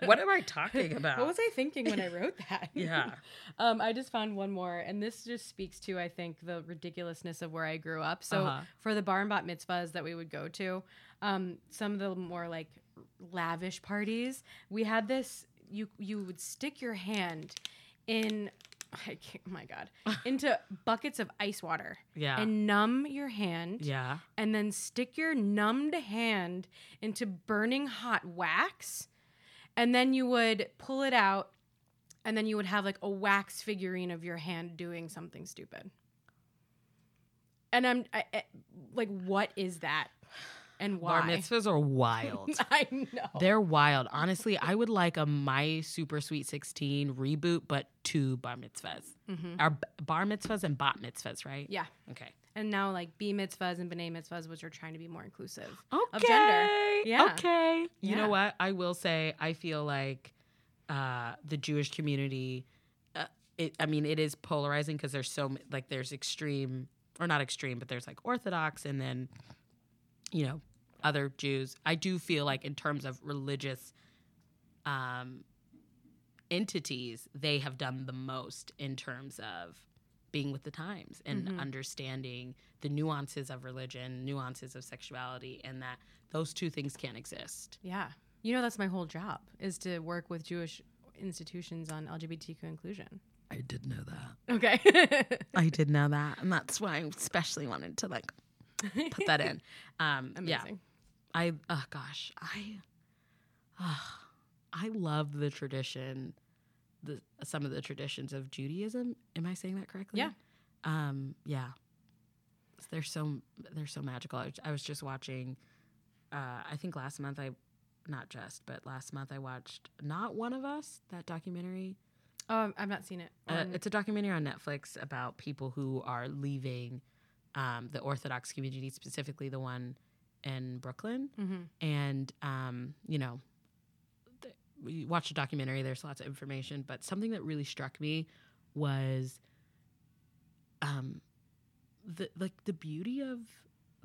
what am I talking about?" What was I thinking when I wrote that? (laughs) Yeah. Um, I just found one more, and this just speaks to, I think, the ridiculousness of where I grew up. So Uh-huh. for the bar and bat mitzvahs that we would go to, um, some of the more like lavish parties, we had this. You you would stick your hand in, (laughs) I can't, my god, into (laughs) buckets of ice water. Yeah. and numb your hand, yeah. and then stick your numbed hand into burning hot wax. And then you would pull it out and then you would have like a wax figurine of your hand doing something stupid. And i'm I, I- like what is that and why Bar (laughs) mitzvahs are wild. (laughs) i know They're wild. Honestly, I would like a My Super Sweet 16 reboot, but two bar mitzvahs. Mhm. Are b- bar mitzvahs and bat mitzvahs, right? yeah Okay. and now like b mitzvahs and b'nai mitzvahs which are trying to be more inclusive Okay. Of gender. Yeah. Okay. You Yeah. know what? I will say, I feel like uh, the Jewish community, uh, it, I mean, it is polarizing because there's so, like, there's extreme, or not extreme, but there's like Orthodox and then, you know, other Jews. I do feel like, in terms of religious um, entities, they have done the most in terms of being with the times and Mhm. understanding the nuances of religion, nuances of sexuality, and that those two things can't exist. yeah you know that's my whole job is to work with jewish institutions on lgbtq inclusion I did know that. okay (laughs) (laughs) I did know that, and that's why I especially wanted to like put that in. (laughs) Um, yeah, amazing I oh gosh, I ah, I love the tradition, the some of the traditions of Judaism. Am I saying that correctly? Yeah. Um, yeah. They're so they're so magical. I, I was just watching. Uh, I think last month I, not just, but last month I watched Not One of Us, that documentary. Oh, I've not seen it. Uh, it's a documentary on Netflix about people who are leaving um, the Orthodox community, specifically the one and Brooklyn, Mm-hmm. and um, you know, th- we watched a documentary. There's lots of information, but something that really struck me was, um, the like the beauty of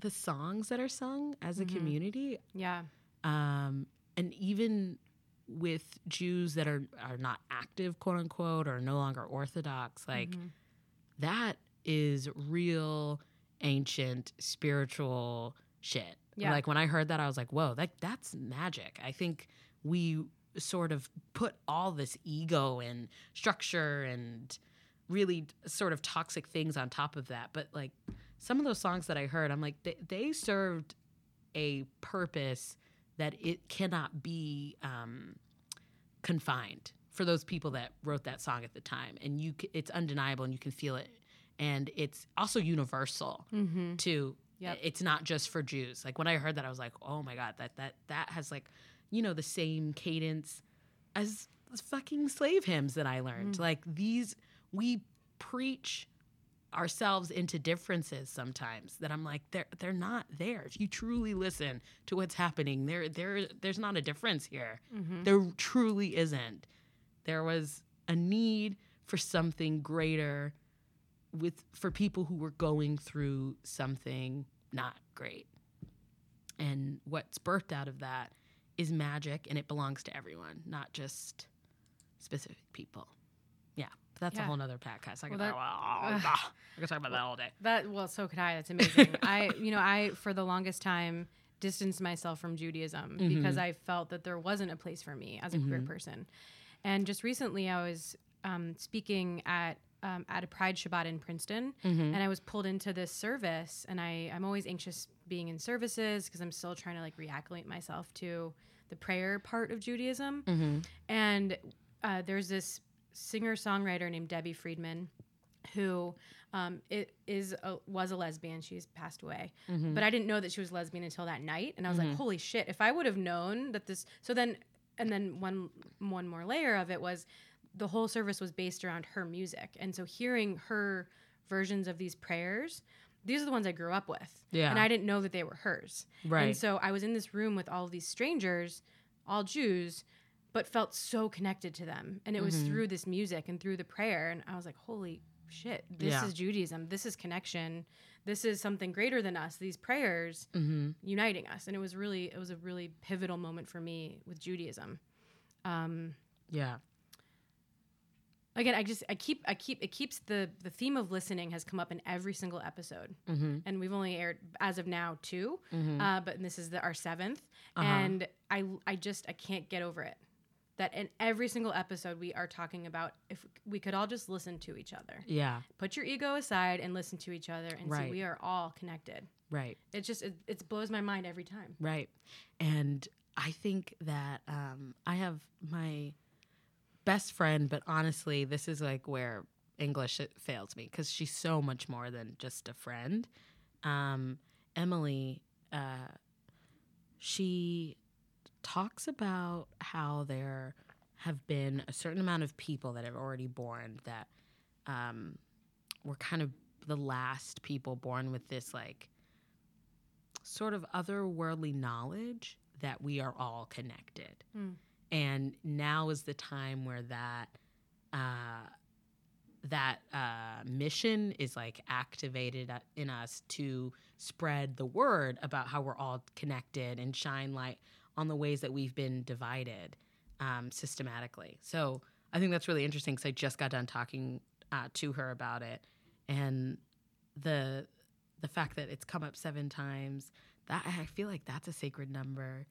the songs that are sung as a Mhm. community, Yeah. um, and even with Jews that are are not active, quote unquote, or no longer Orthodox, like Mhm. that is real ancient spiritual shit. Yeah. Like when I heard that, I was like, whoa, that that's magic. I think we sort of put all this ego and structure and really sort of toxic things on top of that. But like some of those songs that I heard, I'm like, they, they served a purpose that it cannot be um, confined for those people that wrote that song at the time. And you, c- it's undeniable and you can feel it. And it's also universal Mm-hmm. too. Yep. It's not just for Jews. Like when I heard that, I was like, oh my god, that that that has like, you know, the same cadence as fucking slave hymns that I learned. Mm. Like these, we preach ourselves into differences sometimes that I'm like they're they're not there. If you truly listen to what's happening, there there there's not a difference here. Mm-hmm. There truly isn't. There was a need for something greater with for people who were going through something not great. And what's birthed out of that is magic and it belongs to everyone, not just specific people. Yeah. That's a whole nother podcast. I could, Well, talk, (laughs) that- I could talk about that all day. That well, so could I. That's amazing. (laughs) I, you know, I for the longest time distanced myself from Judaism Mm-hmm. because I felt that there wasn't a place for me as a queer person. And just recently, I was um, speaking at um, at a Pride Shabbat in Princeton, Mm-hmm. and I was pulled into this service. And I I'm always anxious being in services because I'm still trying to like reacclimate myself to the prayer part of Judaism. Mm-hmm. And uh, there's this singer songwriter named Debbie Friedman who um, it is a, was a lesbian. She's passed away, Mm-hmm. but I didn't know that she was lesbian until that night. And I was like, holy shit! If I would have known that this, so then, and then one one more layer of it was the whole service was based around her music, and so hearing her versions of these prayers. These are the ones I grew up with. Yeah. And I didn't know that they were hers. Right. And so I was in this room with all of these strangers, all Jews, but felt so connected to them. And it was Mhm. through this music and through the prayer. And I was like, holy shit, this Yeah. is Judaism. This is connection. This is something greater than us. These prayers mm-hmm. uniting us. And it was really, it was a really pivotal moment for me with Judaism. Um, Yeah. Again, I just, I keep, I keep, it keeps the, the theme of listening has come up in every single episode. Mm-hmm. And we've only aired as of now 2 Mm-hmm. uh, but this is the, our 7th Uh-huh. and I I just I can't get over it. That in every single episode we are talking about if we could all just listen to each other. yeah. Put your ego aside and listen to each other and Right. see we are all connected. Right. It just it, it blows my mind every time. Right. And I think that um, I have my best friend, but honestly, this is like where English fails me because she's so much more than just a friend. Um, Emily, uh, she talks about how there have been a certain amount of people that have already born that um, were kind of the last people born with this like sort of otherworldly knowledge that we are all connected. Hmm. And now is the time where that uh, that uh, mission is like activated uh, in us to spread the word about how we're all connected and shine light on the ways that we've been divided um, systematically. So I think that's really interesting because I just got done talking uh, to her about it, and the the fact that it's come up seven times that I feel like that's a sacred number.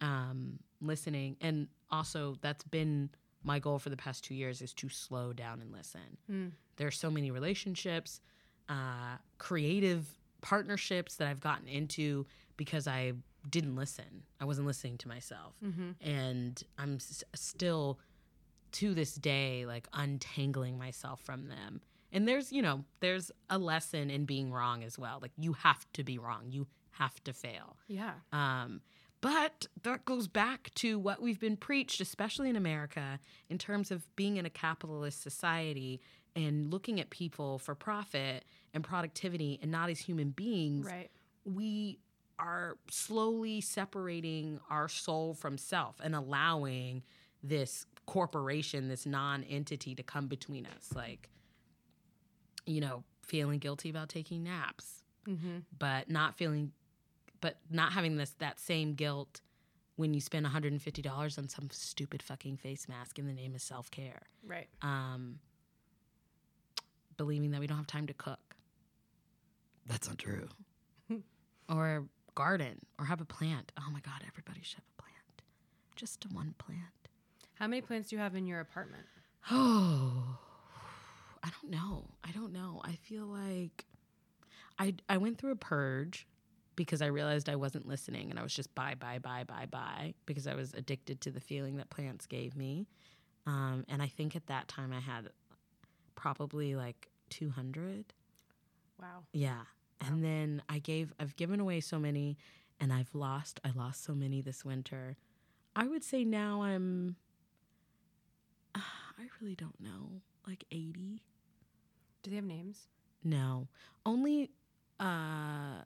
Um, listening, and also that's been my goal for the past two years is to slow down and listen. Mm. There are so many relationships, uh, creative partnerships that I've gotten into because I didn't listen. I wasn't listening to myself, Mm-hmm. and I'm s- still to this day like untangling myself from them. And there's, you know, there's a lesson in being wrong as well. Like you have to be wrong. You have to fail. Yeah. Um, but that goes back to what we've been preached, especially in America, in terms of being in a capitalist society and looking at people for profit and productivity and not as human beings. Right. We are slowly separating our soul from self and allowing this corporation, this non-entity to come between us. Like, you know, feeling guilty about taking naps, Mm-hmm. but not feeling but not having this that same guilt when you spend $150 on some stupid fucking face mask in the name of self-care. Right. Um believing that we don't have time to cook That's not true. (laughs) or garden or have a plant. Oh my god, everybody should have a plant. Just one plant. How many plants do you have in your apartment? Oh, (sighs) I don't know. I don't know. I feel like I I went through a purge because I realized I wasn't listening and I was just buy buy buy buy buy because I was addicted to the feeling that plants gave me. Um, and I think at that time I had probably like 200. Wow. Yeah. And then I gave I've given away so many and I've lost I lost so many this winter. I would say now I'm I really don't know. Like 80? Do they have names? No. Only uh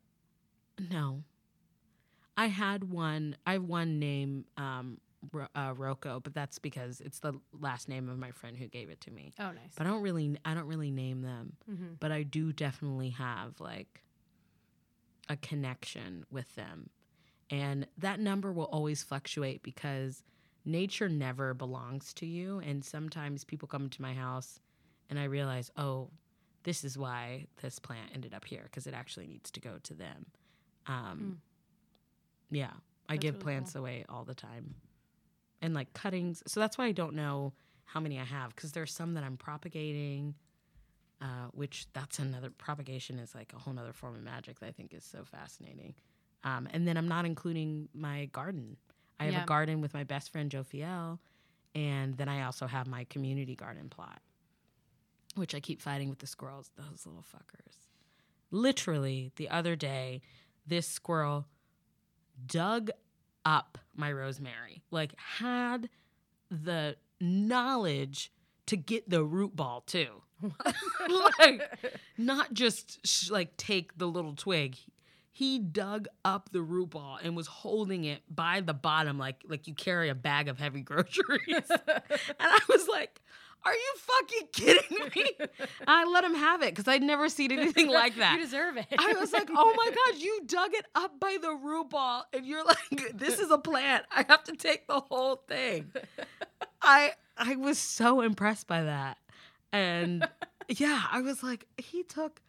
no. I had one I have one name um uh, Rocco, but that's because it's the last name of my friend who gave it to me. Oh, nice. But I don't really I don't really name them. mm-hmm. but I do definitely have like a connection with them. And that number will always fluctuate because nature never belongs to you. And sometimes people come to my house and I realize, oh, this is why this plant ended up here because it actually needs to go to them. Um, Yeah, I That's give really plants away all the time. And like cuttings. So that's why I don't know how many I have because there's some that I'm propagating uh, which that's another propagation is like a whole nother form of magic that I think is so fascinating. Um, and then I'm not including my garden. I have Yeah. a garden with my best friend Joe Fiel, and then I also have my community garden plot, which I keep fighting with the squirrels. Those little fuckers. Literally, the other day, this squirrel dug up my rosemary, like had the knowledge to get the root ball too. (laughs) like not just sh- like take the little twig. He dug up the root ball and was holding it by the bottom like like you carry a bag of heavy (laughs) groceries. and I was like, "Are you fucking (laughs) kidding me?" (laughs) I let him have it cuz I'd never seen anything (laughs) like that. you deserve it. I was like, oh my God, you dug it up by the root ball. And you're like, this is a plant. I have to take the whole thing. I I was so impressed by that. And yeah, I was like, he took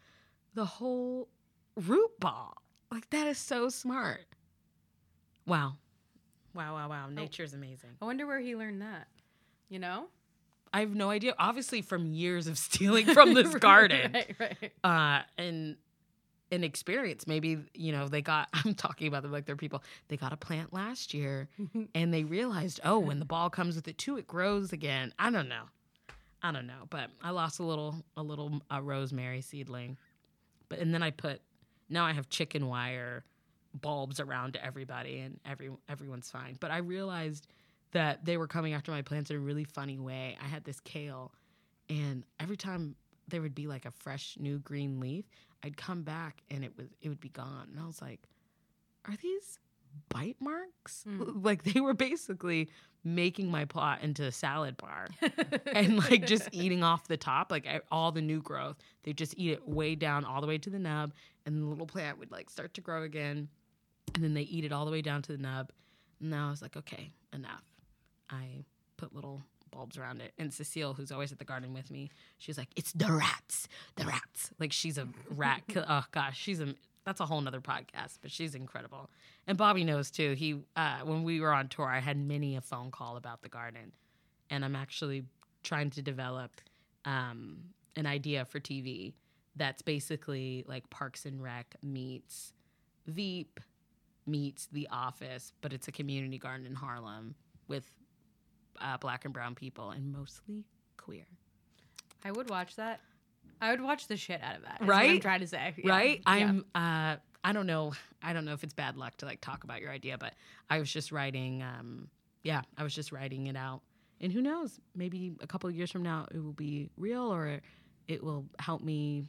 the whole root ball. Like that is so smart. Wow. Wow, wow, wow. Oh. Nature's amazing. I wonder where he learned that. You know? I have no idea. Obviously from years of (laughs) stealing from (laughs) this garden. right, right. uh and an experience maybe you know they got (laughs) i'm talking about them like they're people they got a plant last year and they realized oh when the ball comes with it too it grows again i don't know i don't know but i lost a little a little uh, rosemary seedling but and then i put now i have chicken wire bulbs around everybody and every everyone's fine but i realized that they were coming after my plants in a really funny way. I had this kale and every time there would be like a fresh new green leaf i'd come back and it was it would be gone. And i was like are these bite marks? Mm. (laughs) like they were basically making my plot into a salad bar (laughs) and like just eating off the top like all the new growth. They just eat it way down all the way to the nub and the little plant would like start to grow again and then they eat it all the way down to the nub. And now i was like okay enough i put little bulbs around it. And cecile who's always at the garden with me she's like it's the rats the rats. Like she's a rat oh gosh she's a that's a whole nother podcast but she's incredible. And bobby knows too. He uh, when we were on tour i had many a phone call about the garden. And i'm actually trying to develop um, an idea for tv that's basically like parks and rec meets veep meets the office but it's a community garden in harlem with uh, black and brown people and mostly queer I would watch that. I would watch the shit out of that. what I'm Right? trying to say. Yeah. right i'm uh i don't know i don't know if it's bad luck to like talk about your idea but i was just writing um yeah i was just writing it out and who knows maybe a couple of years from now it will be real or it will help me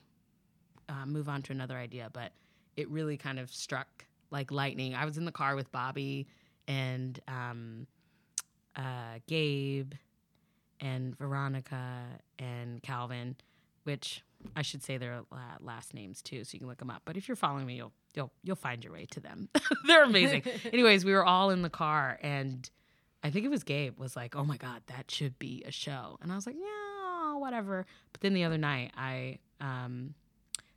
uh, move on to another idea but it really kind of struck like lightning. I was in the car with Bobby and um, uh, Gabe and Veronica and Calvin, which I should say their last names too, so you can look them up. But if you're following me, you'll you'll you'll find your way to them. (laughs) They're amazing. (laughs) Anyways, we were all in the car, and I think it was Gabe was like, "Oh my god, that should be a show," and I was like, "Yeah, whatever." But then the other night, I um,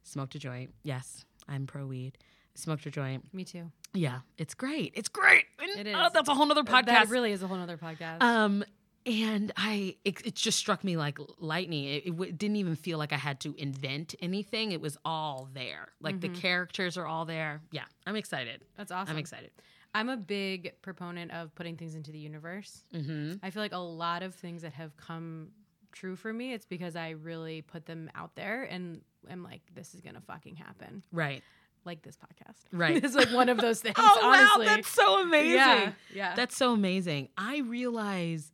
smoked a joint. Yes, I'm pro weed. Smoked a joint. Me too. Yeah, it's great. It's great. It Oh, that's a whole nother podcast. That really is a whole nother podcast. Um, and I, it, it just struck me like lightning. It, it w- didn't even feel like I had to invent anything. It was all there. Like the characters are all there. Yeah, I'm excited. That's awesome. I'm excited. I'm a big proponent of putting things into the universe. Mm-hmm. I feel like a lot of things that have come true for me, it's because I really put them out there and am like, this is gonna fucking happen. Right. Like this podcast. Right. (laughs) it's like one of those things. (laughs) Oh honestly. wow, that's so amazing. Yeah. Yeah. That's so amazing. I realize,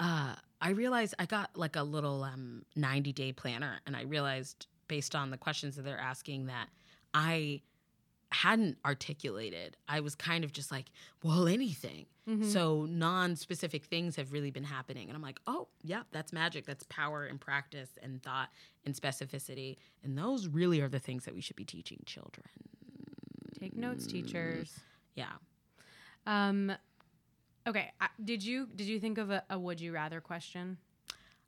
uh, I realized I got like a little um 90 day planner, and I realized based on the questions that they're asking that I hadn't articulated. I was kind of just like, well, anything. Mhm. So non-specific things have really been happening, and I'm like, oh yeah, that's magic. That's power and practice and thought and specificity, and those really are the things that we should be teaching children. Take notes, teachers. Yeah. Um, okay. I, did you did you think of a, a would you rather question?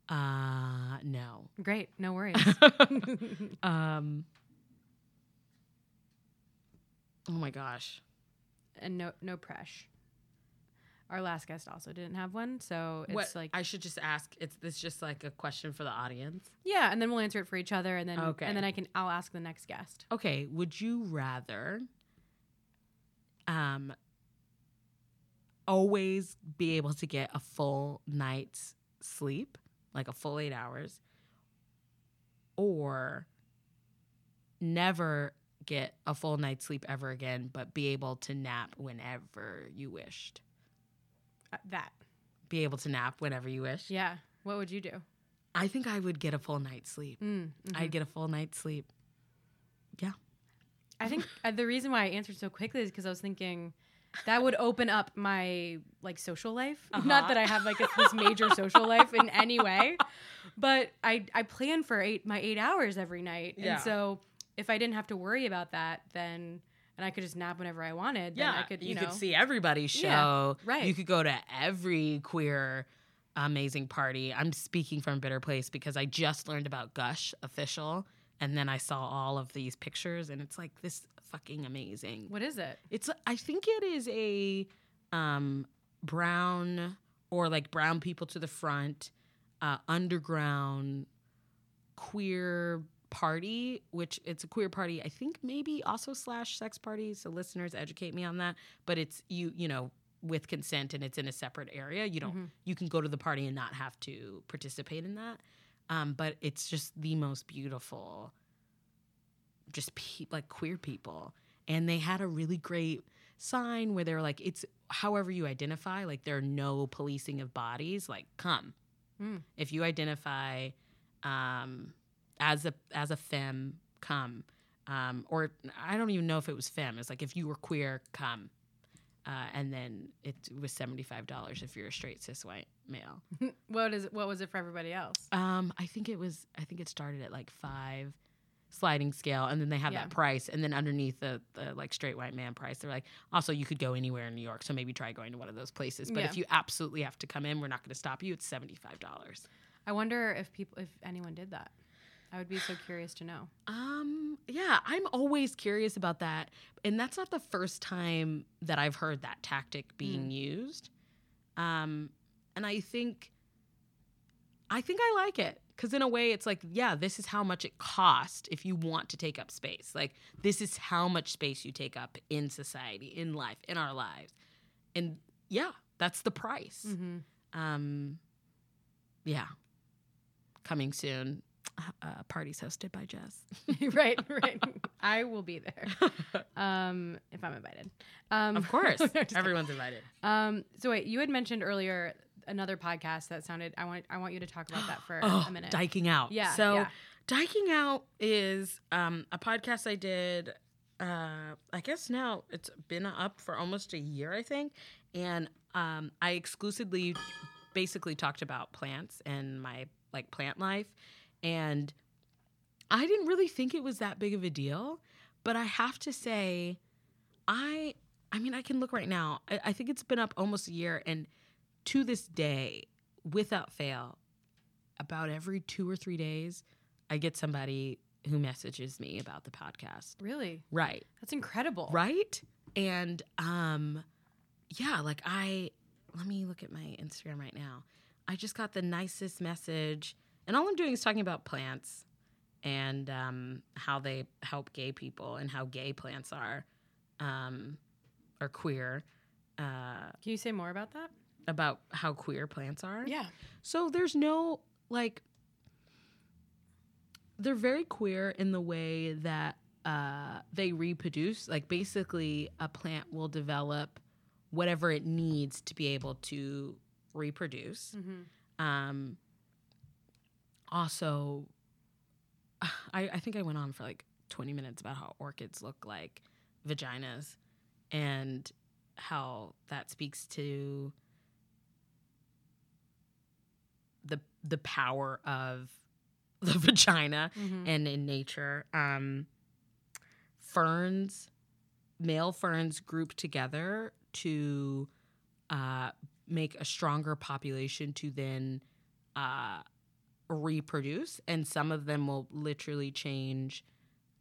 Uh no. Great. No worries. (laughs) (laughs) um oh my gosh and no no press. Our last guest also didn't have one, so it's what like i should just ask it's this just like a question for the audience yeah, and then we'll answer it for each other, and then Okay. and then I can I'll ask the next guest. okay would you rather um always be able to get a full night's sleep like a full eight hours or never get a full night's sleep ever again but be able to nap whenever you wished Uh, that be able to nap whenever you wish yeah. What would you do? I think I would get a full night's sleep. Mm, mhm. I'd get a full night's sleep. Yeah. I think uh, the reason why I answered so quickly is because I was thinking that would open up my like social life. Uh-huh. Not that I have like a, this major social life in any way, but I I plan for eight my eight hours every night, Yeah. and so if I didn't have to worry about that, then and I could just nap whenever I wanted, then I could you, know could see everybody's show. Yeah, right. You could go to every queer amazing party. I'm speaking from a Bitter Place because I just learned about Gush official and then I saw all of these pictures and it's like this fucking amazing. what is it? It's I think it is a um brown or like brown people to the front uh underground queer party which it's a queer party i think maybe also slash sex party so listeners educate me on that but it's you you know with consent and it's in a separate area you don't Mhm. you can go to the party and not have to participate in that um, but it's just the most beautiful just pe- like queer people and they had a really great sign where they're like it's however you identify like there are no policing of bodies like come Mm. if you identify um, as a as a femme come um, or i don't even know if it was femme it's like if you were queer come uh, and then it was $75 if you're a straight cis white male (laughs) What is it? What was it for everybody else? um, I think it was. I think it started at like five sliding scale, and then they have Yeah. that price, and then underneath the, the like straight white man price, they're like, also you could go anywhere in New York, so maybe try going to one of those places. But Yeah. if you absolutely have to come in, we're not going to stop you. It's seventy five dollars. I wonder if people if anyone did that. I would be so curious to know. Um, yeah, I'm always curious about that, and that's not the first time that I've heard that tactic being used. Um, and I think, I think I like it because in a way, it's like, yeah, this is how much it costs if you want to take up space. Like, this is how much space you take up in society, in life, in our lives, and yeah, that's the price. Mm-hmm. Um, yeah, coming soon. Uh, parties hosted by Jess. (laughs) (laughs) right, right. I will be there um, if I'm invited. Um, Of course, (laughs) everyone's invited. Um, so wait, you had mentioned earlier another podcast that sounded. I want. I want you to talk about that for (gasps) Oh, a minute. Dyking Out. Yeah, So, yeah. Dyking Out is um, a podcast I did uh, I guess now it's been up for almost a year, I think, and um, I exclusively, basically talked about plants and my like plant life, and I didn't really think it was that big of a deal, but I have to say, I, I mean, I can look right now. I, I think it's been up almost a year, and to this day, without fail, about every two or three days, I get somebody who messages me about the podcast. Really? Right. That's incredible. Right? And um yeah, like I let me look at my Instagram right now. I just got the nicest message and all I'm doing is talking about plants and um how they help gay people and how gay plants are um or queer uh Can you say more about that? about how queer plants are. Yeah. So there's no like they're very queer in the way that uh, they reproduce. Like basically, a plant will develop whatever it needs to be able to reproduce. Mm-hmm. Um, also, (sighs) I, I think I went on for like 20 minutes about how orchids look like vaginas and how that speaks to the the power of (laughs) the vagina Mm-hmm. and in nature. Um, ferns, male ferns group together to uh, make a stronger population to then uh, reproduce, and some of them will literally change.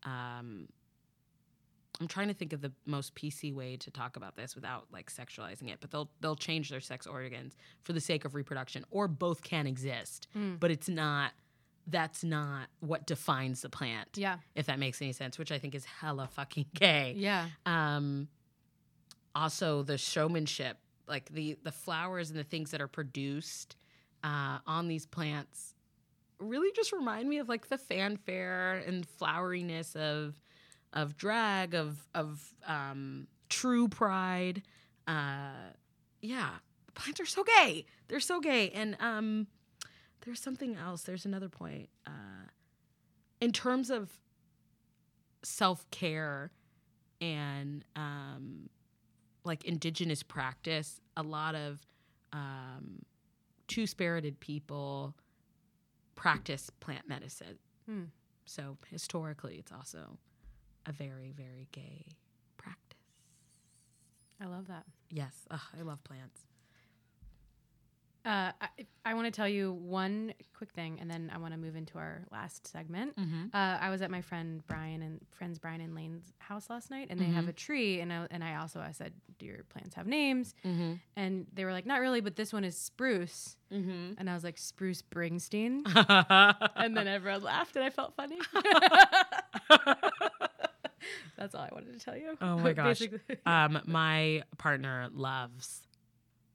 Um, I'm trying to think of the most PC way to talk about this without like sexualizing it, but they'll they'll change their sex organs for the sake of reproduction, or both can exist, Mm. but it's not. That's not what defines the plant Yeah. if that makes any sense, which I think is hella fucking gay. Yeah. Um, also, the showmanship, like the the flowers and the things that are produced uh, on these plants, really just remind me of like the fanfare and floweriness of of drag, of of um, true pride. Uh, yeah, plants are so gay. They're so gay, and um, there's something else. There's another point. Uh, in terms of self care and um, like indigenous practice, a lot of um, two spirited people practice plant medicine. Hmm. So historically, it's also a very, very gay practice. I love that. Yes, ugh, I love plants. Uh, I, I want to tell you one quick thing, and then I want to move into our last segment. Mm-hmm. Uh, I was at my friend Brian and friends Brian and Lane's house last night, and they have a tree. And I, and I also I said, "Do your plants have names?" Mm-hmm. And they were like, "Not really, but this one is spruce." Mm-hmm. And I was like, "Spruce Springsteen." (laughs) and then everyone laughed, and I felt funny. (laughs) That's all I wanted to tell you. Oh my (laughs) gosh. Um, my partner loves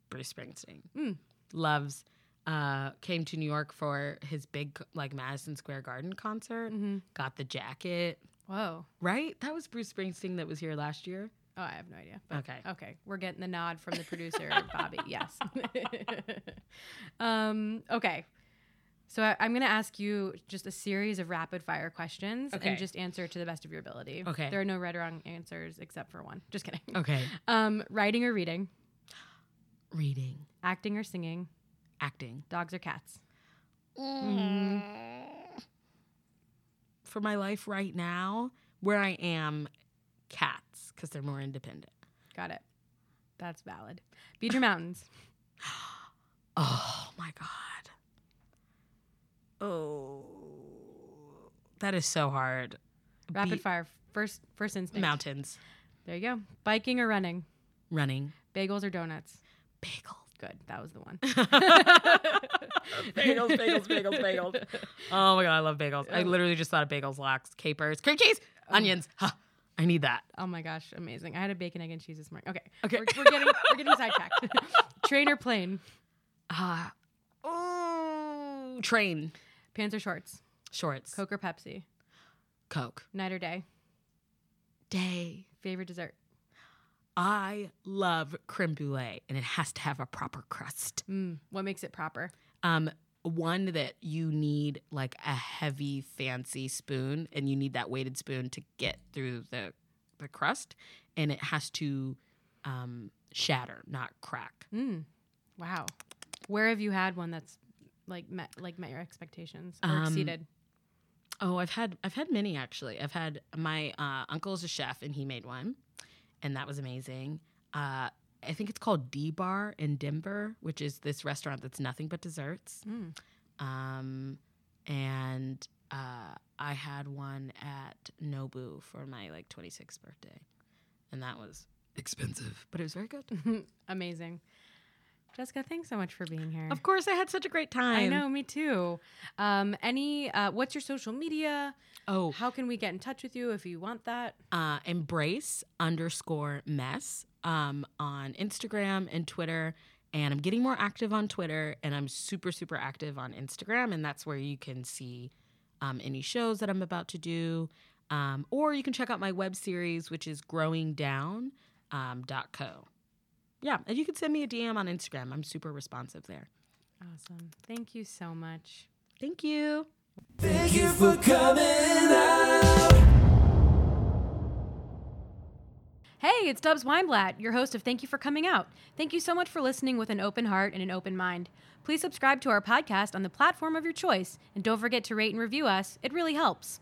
Bruce Springsteen. Mm. Loves. Uh, came to New York for his big like Madison Square Garden concert. Mhm. Got the jacket. Whoa. Right? That was Bruce Springsteen that was here last year. Oh, I have no idea. Okay. Okay. We're getting the nod from the producer, (laughs) Bobby. Yes. (laughs) um, okay. So I, I'm going to ask you just a series of rapid fire questions Okay. and just answer to the best of your ability. Okay. There are no right or wrong answers except for one. Just kidding. Okay. (laughs) Um, writing or reading, Reading, acting or singing, acting. dogs or cats. Mm. For my life right now, where I am, cats because they're more independent. Got it. That's valid. Beach or mountains? (gasps) (gasps) Oh my god. Oh, that is so hard. Rapid Be- fire. First, first instinct. Mountains, There you go. Biking or running? running, Bagels or donuts? Bagels. Good. That was the one. bagels, bagels, bagels, bagels. (laughs) Oh my god, I love bagels. I literally just thought of bagels, lox, capers, cream cheese, onions. Huh, I need that. Oh my gosh, amazing! I had a bacon, egg, and cheese this morning. Okay, Okay. we're, we're getting we're getting sidetracked. (laughs) Train or plane? Ah, oh, train, Pants or shorts? shorts, Coke or Pepsi? Coke, Night or day? day. Favorite dessert? I love creme brulee, and it has to have a proper crust. Mm, what makes it proper? Um, one that you need like a heavy, fancy spoon, and you need that weighted spoon to get through the the crust, and it has to um, shatter, not crack. Mm. Wow. Where have you had one that's like met like met your expectations or Um, exceeded? Oh, I've had I've had many actually. I've had my uh, uncle is a chef and he made one, and that was amazing. Uh, I think it's called D Bar in Denver, which is this restaurant that's nothing but desserts. Mm. Um, and uh, I had one at Nobu for my like 26th birthday, and that was, Expensive. but it was very good. (laughs) Amazing. Jessica, thanks so much for being here. of course, I had such a great time. I know, me too. Um, any, uh, what's your social media? Oh, How can we get in touch with you if you want that? uh, embrace underscore mess um, on Instagram and Twitter. And I'm getting more active on Twitter, and I'm super, super active on Instagram. And that's where you can see um, any shows that I'm about to do. Um, or you can check out my web series, which is growingdown.co. Um, dot co. yeah, and you can send me a DM on Instagram. I'm super responsive there. Awesome. Thank you so much. Thank you. Thank you for coming out. Hey, it's Dubs Weinblatt, your host of Thank You for Coming Out. Thank you so much for listening with an open heart and an open mind. Please subscribe to our podcast on the platform of your choice, and don't forget to rate and review us. It really helps.